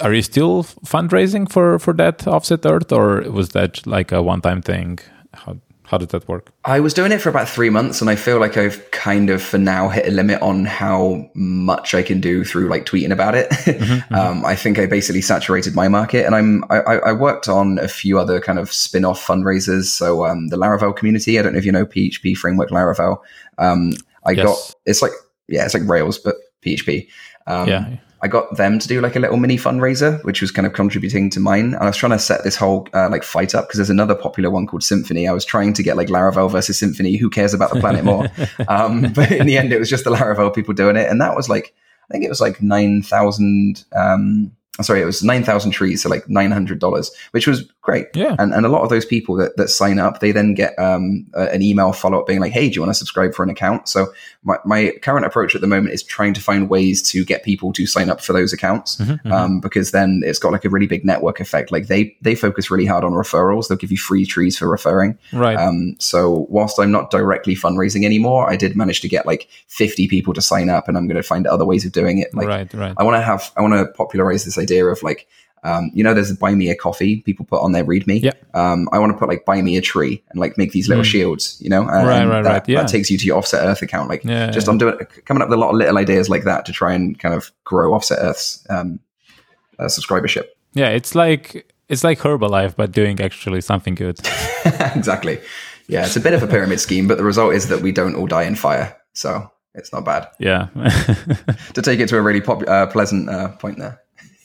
<laughs> are you still fundraising for for that offset earth, or was that like a one time thing? How how did that work? I was doing it for about three months, and I feel like I've kind of, for now, hit a limit on how much I can do through like tweeting about it. <laughs> Mm-hmm, mm-hmm. um, I think I basically saturated my market, and I'm I, I, worked on a few other kind of spin-off fundraisers. So um, the Laravel community, I don't know if you know PHP framework Laravel. Um, I yes. got it's like yeah, it's like Rails but PHP. Um, yeah. I got them to do like a little mini fundraiser, which was kind of contributing to mine. And I was trying to set this whole uh, like fight up because there's another popular one called Symfony. I was trying to get like Laravel versus Symfony. Who cares about the planet more? <laughs> um, but in the end, it was just the Laravel people doing it, and that was like I think it was like nine thousand um, sorry, it was 9,000 trees, so like $900, which was great. Yeah. And, and a lot of those people that, that sign up, they then get um, a, an email follow up being like, hey, do you want to subscribe for an account? So my, my current approach at the moment is trying to find ways to get people to sign up for those accounts Mm-hmm, um, because then it's got like a really big network effect. Like they, they focus really hard on referrals. They'll give you free trees for referring. Right. Um, so whilst I'm not directly fundraising anymore, I did manage to get like 50 people to sign up and I'm going to find other ways of doing it. Like right. Right. I want to have, I want to popularize this idea of like, um, you know, there's a buy me a coffee people put on their readme. Yeah. Um, I want to put like buy me a tree and like make these little Mm. shields, you know, and Right, right, that, right, yeah. that takes you to your offset earth account. Like Yeah, just yeah. I'm doing, coming up with a lot of little ideas like that to try and kind of grow offset earth's, um, uh, subscribership. Yeah. It's like it's like Herbalife, but doing actually something good. <laughs> exactly. Yeah. It's a bit of a pyramid scheme, but the result is that we don't all die in fire. So it's not bad Yeah. <laughs> to take it to a really pop- uh, pleasant uh, point there.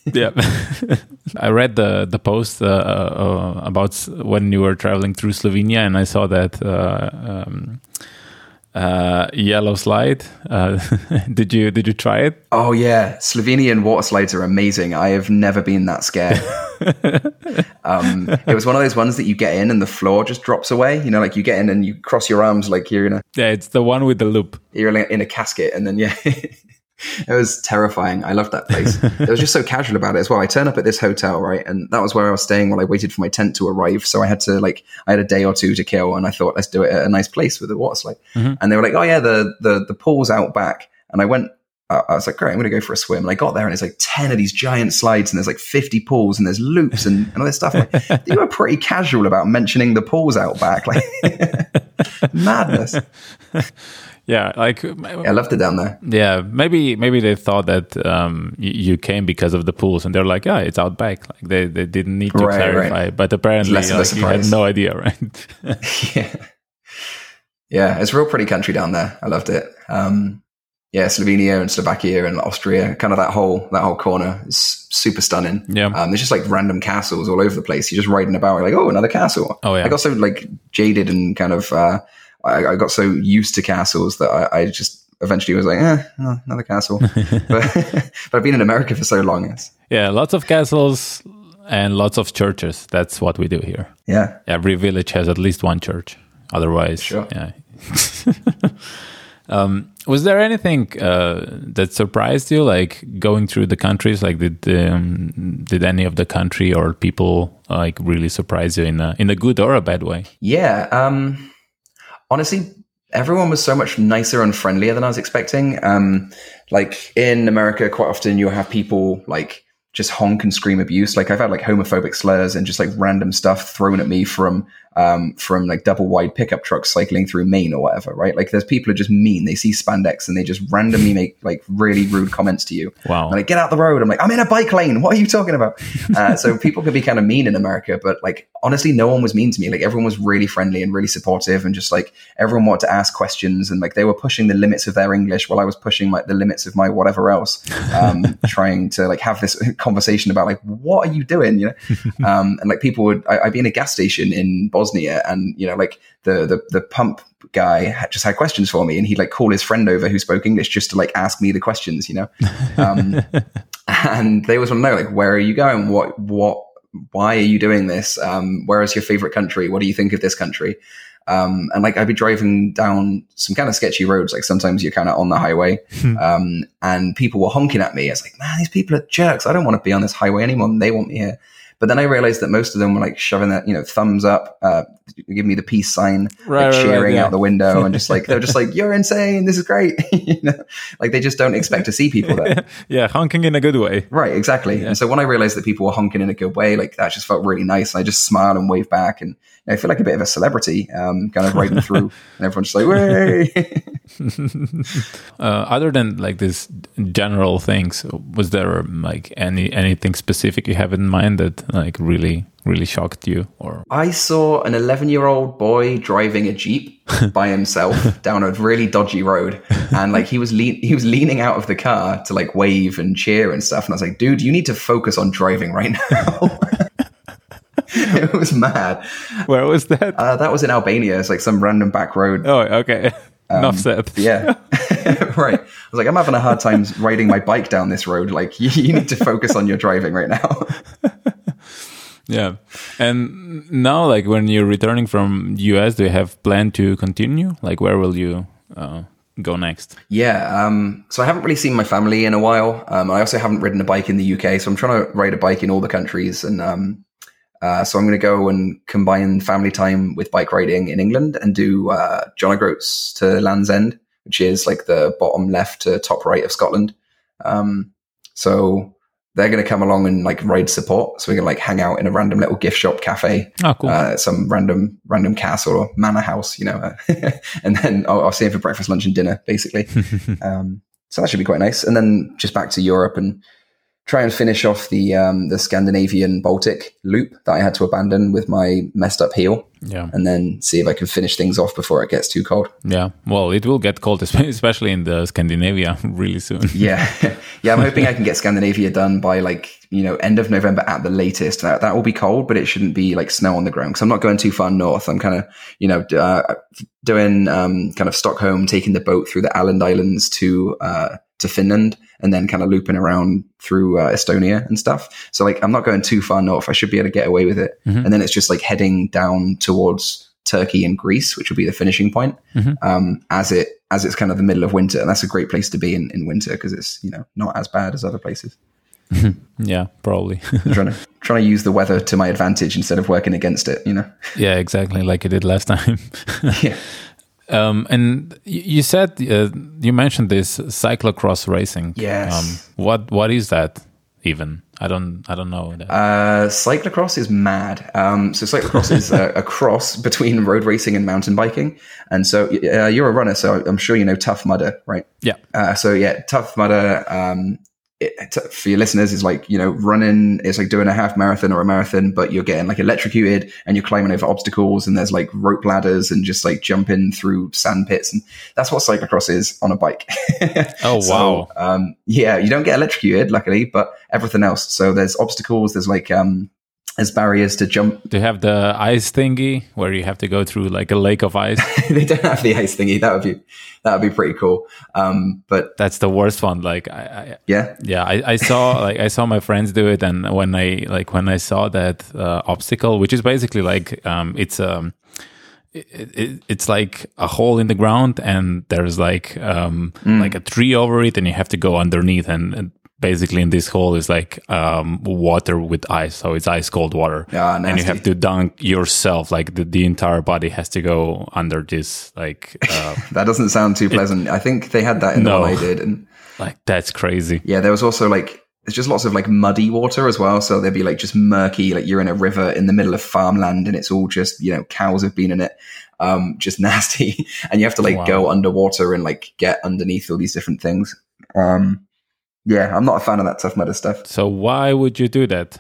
Yeah. <laughs> I read the the post uh, uh, about when you were traveling through Slovenia, and I saw that uh, um, uh, yellow slide. Uh, <laughs> did you did you try it? Oh yeah, Slovenian water slides are amazing. I have never been that scared. <laughs> um, it was one of those ones that you get in and the floor just drops away. You know, like you get in and you cross your arms like you're in a Yeah, it's the one with the loop. you're in a casket, and then yeah. <laughs> It was terrifying. I loved that place. it was just so casual about it as well. I turn up at this hotel, right? And that was where I was staying while I waited for my tent to arrive. So I had to like, I had a day or two to kill and I thought, let's do it at a nice place with a water slide. Mhm. And they were like, oh yeah, the, the, the pool's out back. And I went, I was like, great, I'm going to go for a swim. And I got there and it's like 10 of these giant slides and there's like 50 pools and there's loops and, and all this stuff. Like, <laughs> you were pretty casual about mentioning the pools out back. Like <laughs> madness. Yeah, like I loved it down there. yeah, maybe maybe they thought that um, you came because of the pools, and they're like, yeah, it's out back. Like they, they didn't need to Right, clarify, right. but apparently like, you had no idea, <laughs> right? <laughs> yeah. Yeah, it's real pretty country down there. I loved it. Um, yeah, Slovenia and Slovakia and Austria, kind of that whole that whole corner is super stunning. yeah. Um, there's just like random castles all over the place. You're just riding about, like, oh, another castle. Oh, yeah. I got so like jaded and kind of, uh, I, I got so used to castles that I, I just eventually was like, eh, oh, another castle. <laughs> but, but I've been in America for so long. It's, yeah, lots of castles and lots of churches. That's what we do here. yeah. Every village has at least one church. Otherwise, Sure. yeah. <laughs> um, was there anything uh, that surprised you, like going through the countries? Like, did um, did any of the country or people like really surprise you in a in a good or a bad way? Yeah. Um, honestly, everyone was so much nicer and friendlier than I was expecting. Um, like in America, quite often you'll have people like just honk and scream abuse. Like I've had like homophobic slurs and just like random stuff thrown at me from um, from like double wide pickup trucks cycling through Maine or whatever. Right? Like there's people who are just mean. They see spandex and they just randomly make like really rude comments to you. Wow. And like, get out the road. I'm like, I'm in a bike lane. What are you talking about? <laughs> Uh, so people can be kind of mean in America, but like, honestly, no one was mean to me. Like, everyone was really friendly and really supportive, and just like everyone wanted to ask questions, and like they were pushing the limits of their English while I was pushing like the limits of my whatever else, um, <laughs> trying to like have this <laughs> conversation about like, what are you doing? You know, um, and like people would. I, I'd be in a gas station in Bosnia, and you know, like the the the pump guy had, just had questions for me, and he'd like call his friend over who spoke English just to like ask me the questions. You know. Um, <laughs> and they always want to know like where are you going? What what why are you doing this? Um where is your favorite country? What do you think of this country? Um and like i'd be driving down some kind of sketchy roads like sometimes you're kind of on the highway um and people were honking at me. I was like man these people are jerks. I don't want to be on this highway anymore. They want me here but then I realized that most of them were like shoving that, you know, thumbs up, uh, give me the peace sign, Right, like right, cheering right, yeah. out the window, and just like they're just like, <laughs> "You're insane! This is great!" <laughs> you know, like they just don't expect to see people there. <laughs> yeah, honking in a good way. Right, exactly. And so when I realized that people were honking in a good way, like that just felt really nice. And I just smile and wave back, and you know, I feel like a bit of a celebrity, um, kind of riding through, and everyone's just like, "Way!" Uh, other than like this general things, was there like any anything specific you have in mind that like really really shocked you or I saw an 11 year old boy driving a jeep <laughs> by himself down a really dodgy road, and like he was le- he was leaning out of the car to like wave and cheer and stuff, and I was like, "Dude, you need to focus on driving right now." <laughs> it was mad. where was that? Uh, that was in Albania. It's like some random back road. oh, okay. <laughs> Enough said. Yeah. right. I was like, I'm having a hard time riding my bike down this road. Like, you, you need to focus on your driving right now. Yeah. And now, like, when you're returning from US, do you have plan to continue? Like, where will you uh, go next? Yeah. Um, so I haven't really seen my family in a while. Um, I also haven't ridden a bike in the UK. So I'm trying to ride a bike in all the countries. And um, uh, so I'm going to go and combine family time with bike riding in England and do uh, John O'Groats to Land's End, which is like the bottom left to top right of Scotland. Um, so they're going to come along and like ride support. So we're going to like hang out in a random little gift shop cafe, oh, cool. uh, some random random castle or manor house, you know, <laughs> and then I'll, I'll see him for breakfast, lunch, and dinner, basically. <laughs> um, so that should be quite nice. And then just back to Europe and try and finish off the um, the Scandinavian Baltic loop that I had to abandon with my messed up heel. Yeah. And then see if I can finish things off before it gets too cold. Yeah. Well, it will get cold, <laughs> especially in the Scandinavia <laughs> really soon. <laughs> yeah. Yeah. I'm hoping I can get Scandinavia done by like, you know, end of November at the latest. That, that will be cold, but it shouldn't be like snow on the ground because I'm not going too far north. I'm kind of, you know, uh, doing um, kind of Stockholm, taking the boat through the Åland Islands to, uh, to Finland and then kind of looping around through uh, Estonia and stuff. So like I'm not going too far north. I should be able to get away with it. Mm-hmm. And then it's just like heading down towards Turkey and Greece, which will be the finishing point mm-hmm. um, as it as it's kind of the middle of winter. And that's a great place to be in, in winter because it's you know not as bad as other places. yeah, probably. <laughs> trying to trying to use the weather to my advantage instead of working against it. You know. Yeah, exactly, like I did last time. <laughs> yeah. Um, and you said uh, you mentioned this cyclocross racing. Yes. Um, what what is that even? I don't I don't know. That. Uh, cyclocross is mad. Um, so cyclocross is a, a, cross between road racing and mountain biking. And so uh, you're a runner, so I'm sure you know Tough Mudder, right? Yeah. Uh, so yeah, Tough Mudder. It, for your listeners is like you know running it's like doing a half marathon or a marathon but you're getting like electrocuted and you're climbing over obstacles and there's like rope ladders and just like jumping through sand pits. And that's what cyclocross is on a bike. <laughs> Oh wow. so, um, yeah you don't get electrocuted luckily but everything else. So there's obstacles there's like um, as barriers to jump. You have the ice thingy where you have to go through like a lake of ice? <laughs> they don't have the ice thingy. That would be that would be pretty cool. Um, but that's the worst one. Like, I, I yeah, yeah. I, I saw <laughs> like I saw my friends do it, and when I like when I saw that uh, obstacle, which is basically like um, it's um. It, it, it's like a hole in the ground and there's like um mm. like a tree over it and you have to go underneath and, and basically in this hole is like um, water with ice. So it's ice cold water. Yeah, and you have to dunk yourself like the, the entire body has to go under this like <laughs> uh, that doesn't sound too pleasant. It, i think they had that in no, the one i did and <laughs> like that's crazy. Yeah there was also like there's just lots of like muddy water as well. So there'd be like just murky like you're in a river in the middle of farmland and it's all just you know cows have been in it um, <laughs> just nasty. And you have to like wow. go underwater and like get underneath all these different things. Um, yeah, I'm not a fan of that tough mudder stuff. So why would you do that?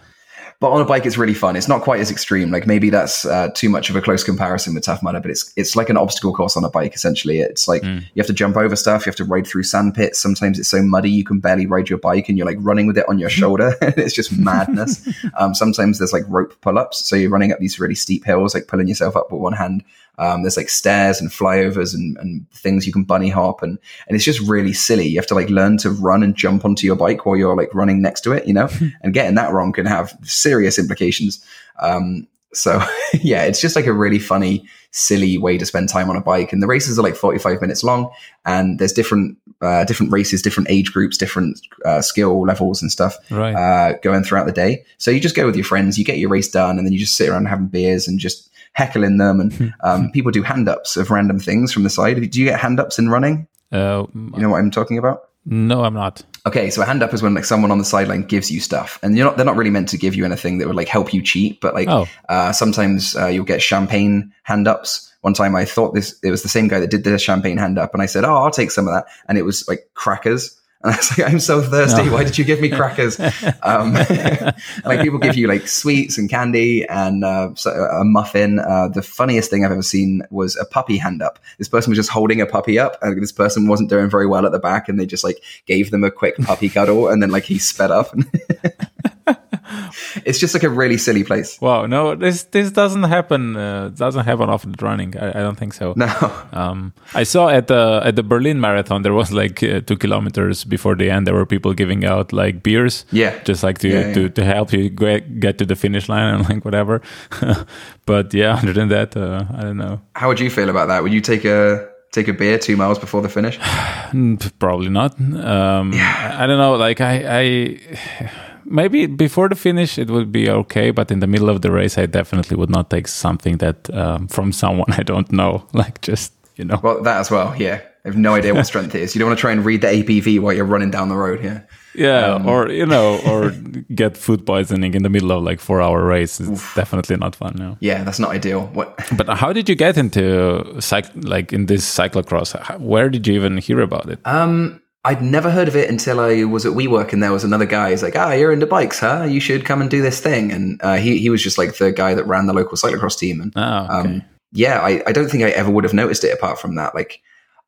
But on a bike, it's really fun. It's not quite as extreme. Like maybe that's uh, too much of a close comparison with Tough Mudder, but it's it's like an obstacle course on a bike. Essentially, it's like mm. you have to jump over stuff. You have to ride through sand pits. Sometimes it's so muddy you can barely ride your bike, and you're like running with it on your <laughs> shoulder. <laughs> it's just madness. <laughs> um, sometimes there's like rope pull ups, so you're running up these really steep hills, like pulling yourself up with one hand, um, there's like stairs and flyovers and, and things you can bunny hop and and it's just really silly. You have to like learn to run and jump onto your bike while you're like running next to it, you know. and getting that wrong can have serious implications. Um, so <laughs> yeah, it's just like a really funny, silly way to spend time on a bike. And the races are like 45 minutes long and there's different, uh, different races, different age groups, different, uh, skill levels and stuff, right. uh, going throughout the day. So you just go with your friends, you get your race done and then you just sit around having beers and just heckling them, and hmm. um, <laughs> people do hand ups of random things from the side. Do you get hand ups in running? Uh, you know what I'm talking about? No, I'm not. Okay, so a hand up is when like someone on the sideline gives you stuff, and you're not they're not really meant to give you anything that would like help you cheat, but like oh. uh, sometimes uh, you'll get champagne hand ups. One time I thought this it was the same guy that did the champagne hand up, and I said, "Oh, I'll take some of that," and it was like crackers. And I was like, I'm so thirsty. No. Why did you give me crackers? <laughs> um, <laughs> like people give you like sweets and candy and uh, a muffin. Uh, the funniest thing I've ever seen was a puppy hand up. This person was just holding a puppy up, and this person wasn't doing very well at the back, and they just like gave them a quick puppy cuddle, and then like he sped up. <laughs> it's just like a really silly place. Wow, no, this this doesn't happen. Uh, doesn't happen often running. I, I don't think so. No. Um, I saw at the at the Berlin Marathon there was like uh, two kilometers before the end. There were people giving out like beers. Yeah. just like to Yeah, to, yeah. to help you get, get to the finish line and like whatever. <laughs> but yeah, other than that, uh, I don't know. How would you feel about that? Would you take a take a beer two miles before the finish? <sighs> Probably not. Um, I, I don't know. Like I, I maybe before the finish it would be okay, but in the middle of the race, I definitely would not take something that um, from someone <laughs> I don't know. Like just you know. Well, that as well. Yeah, I have no idea what <laughs> strength is. You don't want to try and read the ABV while you're running down the road. Yeah. Yeah, Um, or you know, or <laughs> get food poisoning in the middle of like four hour race. It's definitely not fun. No. Yeah, that's not ideal. What? But how did you get into cyc- like in this cyclocross? Where did you even hear about it? Um, I'd never heard of it until I was at WeWork, and there was another guy. He's like, "Ah, you're into bikes, huh? You should come and do this thing." And uh, he he was just like the guy that ran the local cyclocross team. And Oh, okay. um, yeah, I, I don't think I ever would have noticed it apart from that. Like,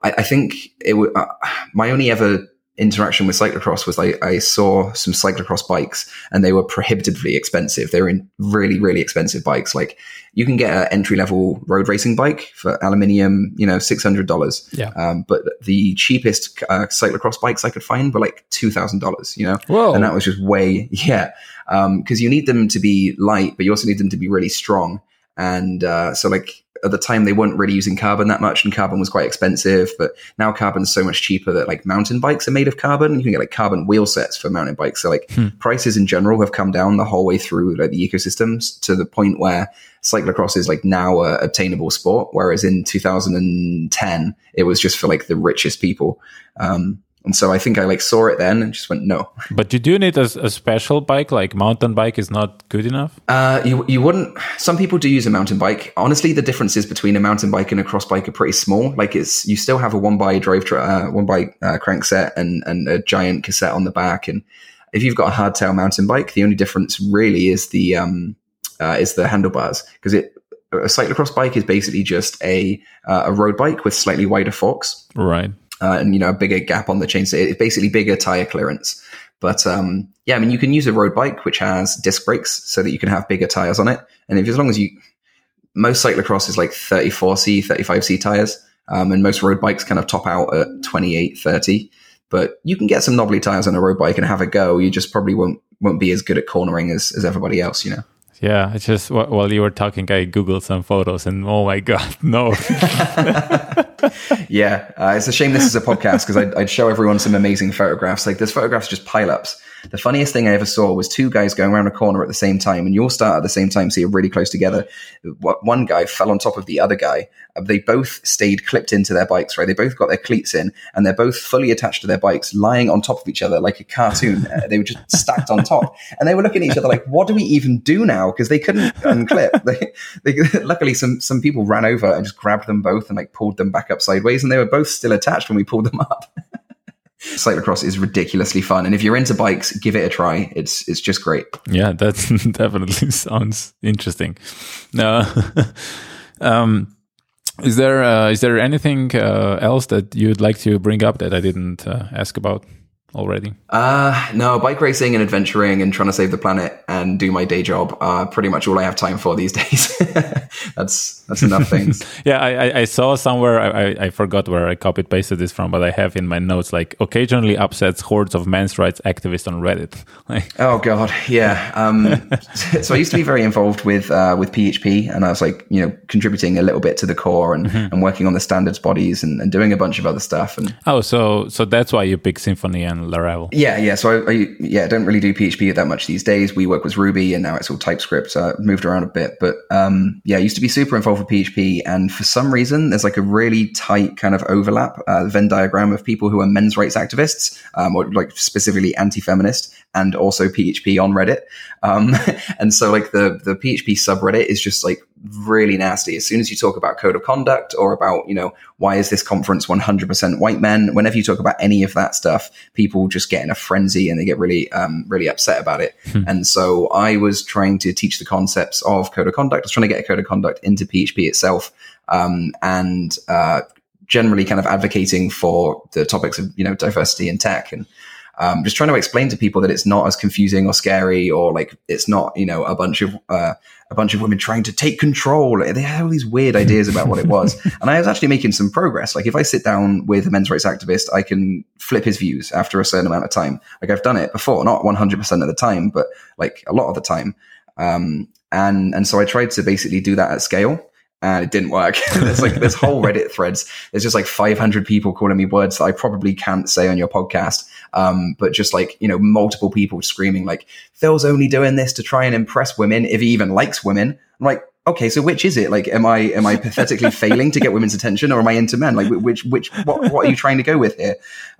I, I think it would. Uh, my only ever interaction with cyclocross was like I saw some cyclocross bikes, and they were prohibitively expensive. They were in really really expensive bikes. Like you can get an entry level road racing bike for aluminium, you know, six hundred dollars. Yeah. Um, but the cheapest uh, cyclocross bikes I could find were like two thousand dollars. You know, Whoa. and that was just way <laughs> yeah because you need them to be light but you also need them to be really strong and uh, so like at the time they weren't really using carbon that much and carbon was quite expensive but now carbon's so much cheaper that like mountain bikes are made of carbon. You can get like carbon wheel sets for mountain bikes. So like Hmm. prices in general have come down the whole way through like the ecosystems to the point where cyclocross is like now a obtainable sport whereas in 2010 it was just for like the richest people. Um, and so I think I like saw it then and just went no <laughs> But you do need a, a special bike, like mountain bike is not good enough. Uh, you you wouldn't. Some people do use a mountain bike. Honestly, the differences between a mountain bike and a cross bike are pretty small. Like it's you still have a one by drive, tra- uh, one by uh, crankset and and a giant cassette on the back. And if you've got a hardtail mountain bike, the only difference really is the um uh, is the handlebars because it a cyclocross bike is basically just a uh, a road bike with slightly wider forks Right. Uh, and you know a bigger gap on the chain. So it's basically bigger tire clearance. But um, yeah, I mean, you can use a road bike which has disc brakes so that you can have bigger tires on it. And if as long as you, most cyclocross is like 34C, 35C tires, um, and most road bikes kind of top out at 28, 30. But you can get some knobbly tires on a road bike and have a go. You just probably won't won't be as good at cornering as, as everybody else, you know. Yeah, it's just while you were talking, I googled some photos, and oh my god, <laughs> no! <laughs> <laughs> yeah, uh, it's a shame this is a podcast because I'd, I'd show everyone some amazing photographs. Like, there's photographs just pile ups. The funniest thing I ever saw was two guys going around a corner at the same time, and you all start at the same time, so you're really close together. One guy fell on top of the other guy. Uh, They both stayed clipped into their bikes, right? They both got their cleats in, and they're both fully attached to their bikes, lying on top of each other like a cartoon. Uh, they were just <laughs> stacked on top, and they were looking at each other like, "What do we even do now?" Because they couldn't unclip. <laughs> They, they, luckily, some some people ran over and just grabbed them both and like pulled them back up sideways, and they were both still attached when we pulled them up. <laughs> Cyclocross is ridiculously fun, and if you're into bikes, give it a try. It's it's just great. yeah, that <laughs> definitely <laughs> sounds interesting. No, <laughs> um, is there uh, is there anything uh, else that you'd like to bring up that I didn't uh, ask about already? Uh, no, bike racing and adventuring and trying to save the planet and do my day job are pretty much all I have time for these <laughs> days. <laughs> that's that's enough things. <laughs> Yeah, I, I, I saw somewhere, I, I, forgot where I copied pasted this from, but I have in my notes like occasionally upsets hordes of men's rights activists on Reddit. Like, Oh god, yeah. Um, so I used to be very involved with uh, with PHP, and I was like, you know, contributing a little bit to the core and, and working on the standards bodies and, and doing a bunch of other stuff. And oh, so so that's why you pick Symfony and Laravel. yeah, yeah. So I, I yeah, I don't really do PHP that much these days. We work with Ruby, and now it's all TypeScript. So I moved around a bit, but um, yeah, I used to be super involved with PHP, and for some reason, there's like a really tight kind of overlap uh, Venn diagram of people who are men's rights activists, um, or like specifically anti-feminist, and also PHP on Reddit. Um, <laughs> and so like the the PHP subreddit is just like really nasty. As soon as you talk about code of conduct or about you know why is this conference 100% white men, whenever you talk about any of that stuff, people just get in a frenzy and they get really um, really upset about it. And so I was trying to teach the concepts of code of conduct. I was trying to get a code of conduct into PHP itself, um, and uh, generally kind of advocating for the topics of you know diversity in tech and um, just trying to explain to people that it's not as confusing or scary or like it's not you know a bunch of uh, a bunch of women trying to take control. They had all these weird ideas about what it was, <laughs> and I was actually making some progress. Like if I sit down with a men's rights activist, I can flip his views after a certain amount of time. Like I've done it before, not one hundred percent of the time, but like a lot of the time. Um, and and so I tried to basically do that at scale and it didn't work. <laughs> there's like there's whole Reddit threads. There's just like 500 people calling me words that I probably can't say on your podcast. Um, but just like you know, multiple people screaming like Phil's only doing this to try and impress women if he even likes women. I'm like, okay, so which is it? Like, am I am I pathetically <laughs> failing to get women's attention, or am I into men? Like, which which what what are you trying to go with here?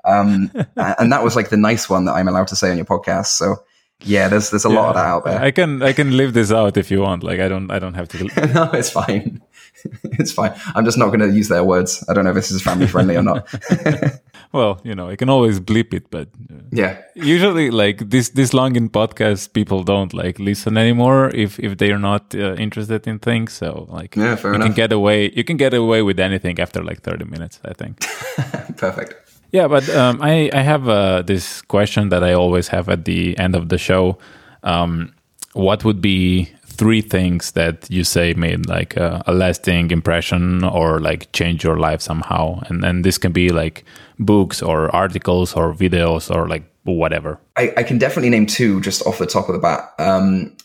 Um, and that was like the nice one that I'm allowed to say on your podcast. So yeah, there's there's a yeah, lot of that out there. I can I can live this out if you want. Like I don't I don't have to. <laughs> no, it's fine. <laughs> it's fine. I'm just not going to use their words. I don't know if this is family friendly or not. <laughs> well, you know, I can always bleep it, but uh, yeah. Usually, like this this long in podcast, people don't like listen anymore if if they are not uh, interested in things. So like, yeah, fair you enough. can get away. You can get away with anything after like 30 minutes. I think. <laughs> Perfect. Yeah, but um, I I have uh, this question that I always have at the end of the show. Um, what would be three things that you say made like a, a, lasting impression or like change your life somehow and then this can be like books or articles or videos or like whatever i, I can definitely name two just off the top of the bat um,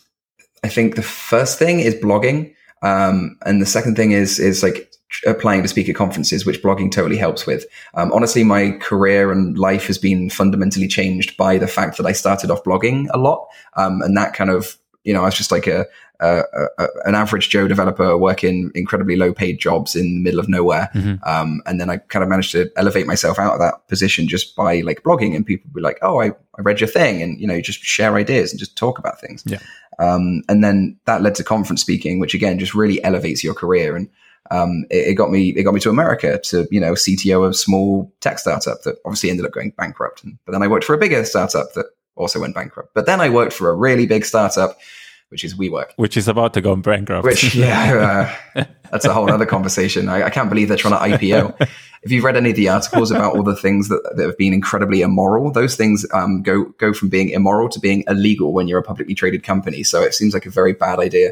i think the first thing is blogging um, and the second thing is is like applying to speak at conferences, which blogging totally helps with. Um, honestly, my career and life has been fundamentally changed by the fact that I started off blogging a lot. Um, and that kind of, you know, I was just like a, a, a, an average Joe developer working incredibly low paid jobs in the middle of nowhere. Mm-hmm. Um, and then I kind of managed to elevate myself out of that position just by like blogging and people be like, Oh, I, I read your thing and, you know, you just share ideas and just talk about things. Yeah. Um, and then that led to conference speaking, which again, just really elevates your career. And, um, it, it, got me it got me to America to you know CTO of small tech startup that obviously ended up going bankrupt. And, But then I worked for a bigger startup that also went bankrupt. But then I worked for a really big startup, which is WeWork, which is about to go bankrupt. Which <laughs> yeah, uh, that's a whole other conversation. I, I, can't believe they're trying to IPO. <laughs> if you've read any of the articles about all the things that, that have been incredibly immoral, those things um, go go from being immoral to being illegal when you're a publicly traded company. So it seems like a very bad idea.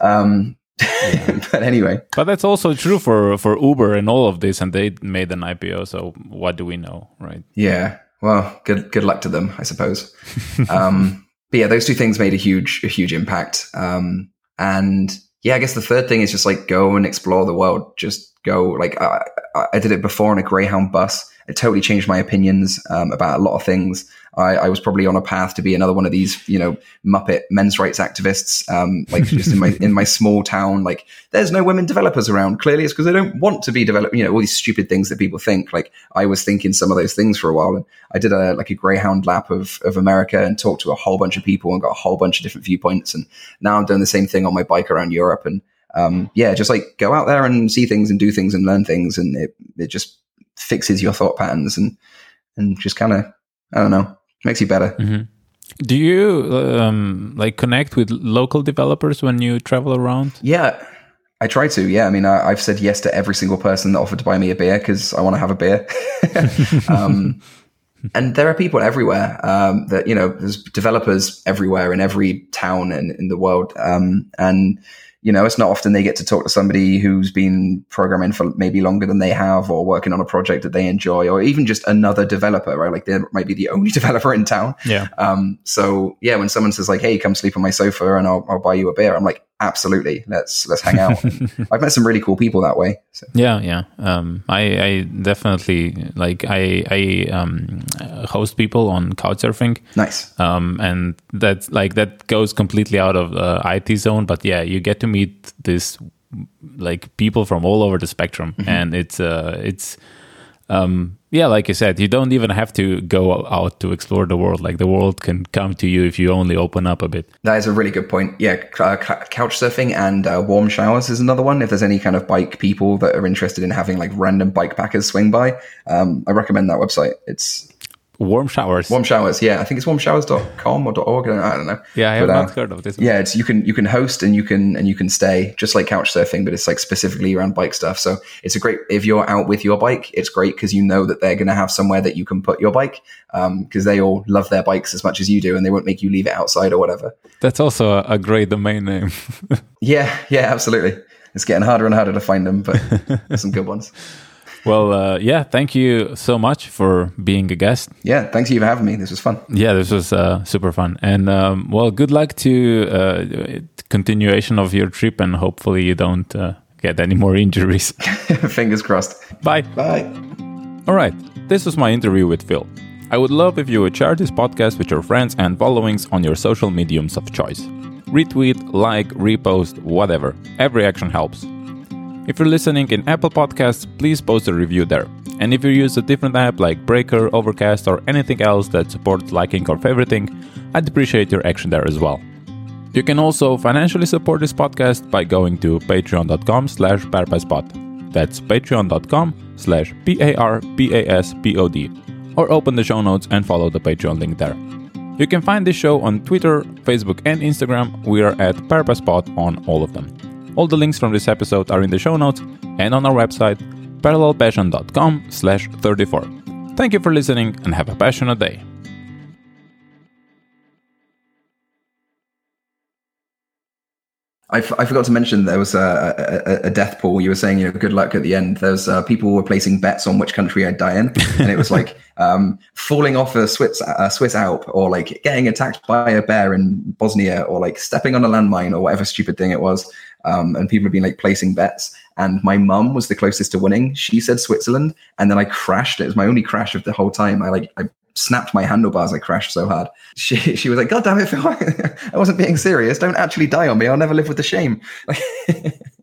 Um, yeah. <laughs> but anyway, but that's also true for for Uber and all of this, and they made an IPO. So what do we know, right? Yeah. Well, good good luck to them, I suppose. <laughs> um, but yeah, those two things made a huge a huge impact. Um, and yeah, I guess the third thing is just like go and explore the world. Just go. Like I, I did it before on a Greyhound bus. It totally changed my opinions um, about a lot of things. I, I, was probably on a path to be another one of these, you know, Muppet men's rights activists. Um, like just in my in my small town, like there's no women developers around. Clearly, it's because they don't want to be developed. You know, all these stupid things that people think. Like I was thinking some of those things for a while, and I did a like a Greyhound lap of of America and talked to a whole bunch of people and got a whole bunch of different viewpoints. And now I'm doing the same thing on my bike around Europe. And um, yeah, just like go out there and see things and do things and learn things, and it it just fixes your thought patterns and and just kind of I don't know makes you better. Mm-hmm. Do you um, like connect with local developers when you travel around? Yeah, I try to. Yeah, I mean, I, have said yes to every single person that offered to buy me a beer because I want to have a beer. <laughs> um, and there are people everywhere um, that you know. There's developers everywhere in every town in, in the world, um, and you know, it's not often they get to talk to somebody who's been programming for maybe longer than they have or working on a project that they enjoy or even just another developer, right? Like they might be the <laughs> only developer in town. Yeah. Um, so yeah, when someone says like, Hey, come sleep on my sofa and I'll, I'll buy you a beer. I'm like, absolutely. Let's let's hang out. <laughs> I've met some really cool people that way so. yeah yeah. Um, i i definitely like i i um, host people on couchsurfing. Nice. Um, and that like that goes completely out of the it zone but yeah you get to meet this like people from all over the spectrum. Mm-hmm. and it's uh it's um, yeah, like I said, you don't even have to go out to explore the world. Like the world can come to you if you only open up a bit. That is a really good point. Yeah, uh, couch surfing and uh, warm showers is another one. If there's any kind of bike people that are interested in having like random bike packers swing by, um, I recommend that website. It's warm showers. Warm showers, yeah. I think it's warmshowers.com or .org. I don't know. Yeah, I have But, uh, not heard of this. Yeah, it's you can you can host and you can and you can stay just like couch surfing, but it's like specifically around bike stuff. So it's a great if you're out with your bike, it's great because you know that they're going to have somewhere that you can put your bike because they all love their bikes as much as you do, and they won't make you leave it outside or whatever. That's also a, a great domain name. <laughs> Yeah, yeah, absolutely. It's getting harder and harder to find them, but <laughs> some good ones. Well, uh, yeah, thank you so much for being a guest. Yeah, thanks you for having me. This was fun. Yeah, this was uh, super fun. And um, well, good luck to uh, continuation of your trip, and hopefully you don't uh, get any more injuries. <laughs> Fingers crossed. Bye. Bye. All right, this was my interview with Phil. I would love if you would share this podcast with your friends and followings on your social mediums of choice. Retweet, like, repost, whatever. Every action helps. If you're listening in Apple Podcasts, please post a review there. And if you use a different app like Breaker, Overcast, or anything else that supports liking or favoriting, I'd appreciate your action there as well. You can also financially support this podcast by going to patreon.com slash parpaspod. That's patreon.com slash P-A-R-P-A-S-P-O-D. Or open the show notes and follow the Patreon link there. You can find this show on Twitter, Facebook, and Instagram. We are at Parpaspod on all of them. All the links from this episode are in the show notes and on our website, parallelpassion.com slash 34. Thank you for listening and have a passionate day. I, f- I forgot to mention there was a, a, a death pool. You were saying, you know, good luck at the end. There's uh, people were placing bets on which country I'd die in, <laughs> and it was like um, falling off a Swiss a Swiss Alp, or like getting attacked by a bear in Bosnia, or like stepping on a landmine, or whatever stupid thing it was. Um, and people have been like placing bets. And my mum was the closest to winning. She said Switzerland, and then I crashed. It was my only crash of the whole time. I like I snapped my handlebars. I crashed so hard. <laughs> She she was like, "God damn it, Phil! <laughs> I wasn't being serious. Don't actually die on me. I'll never live with the shame." <laughs>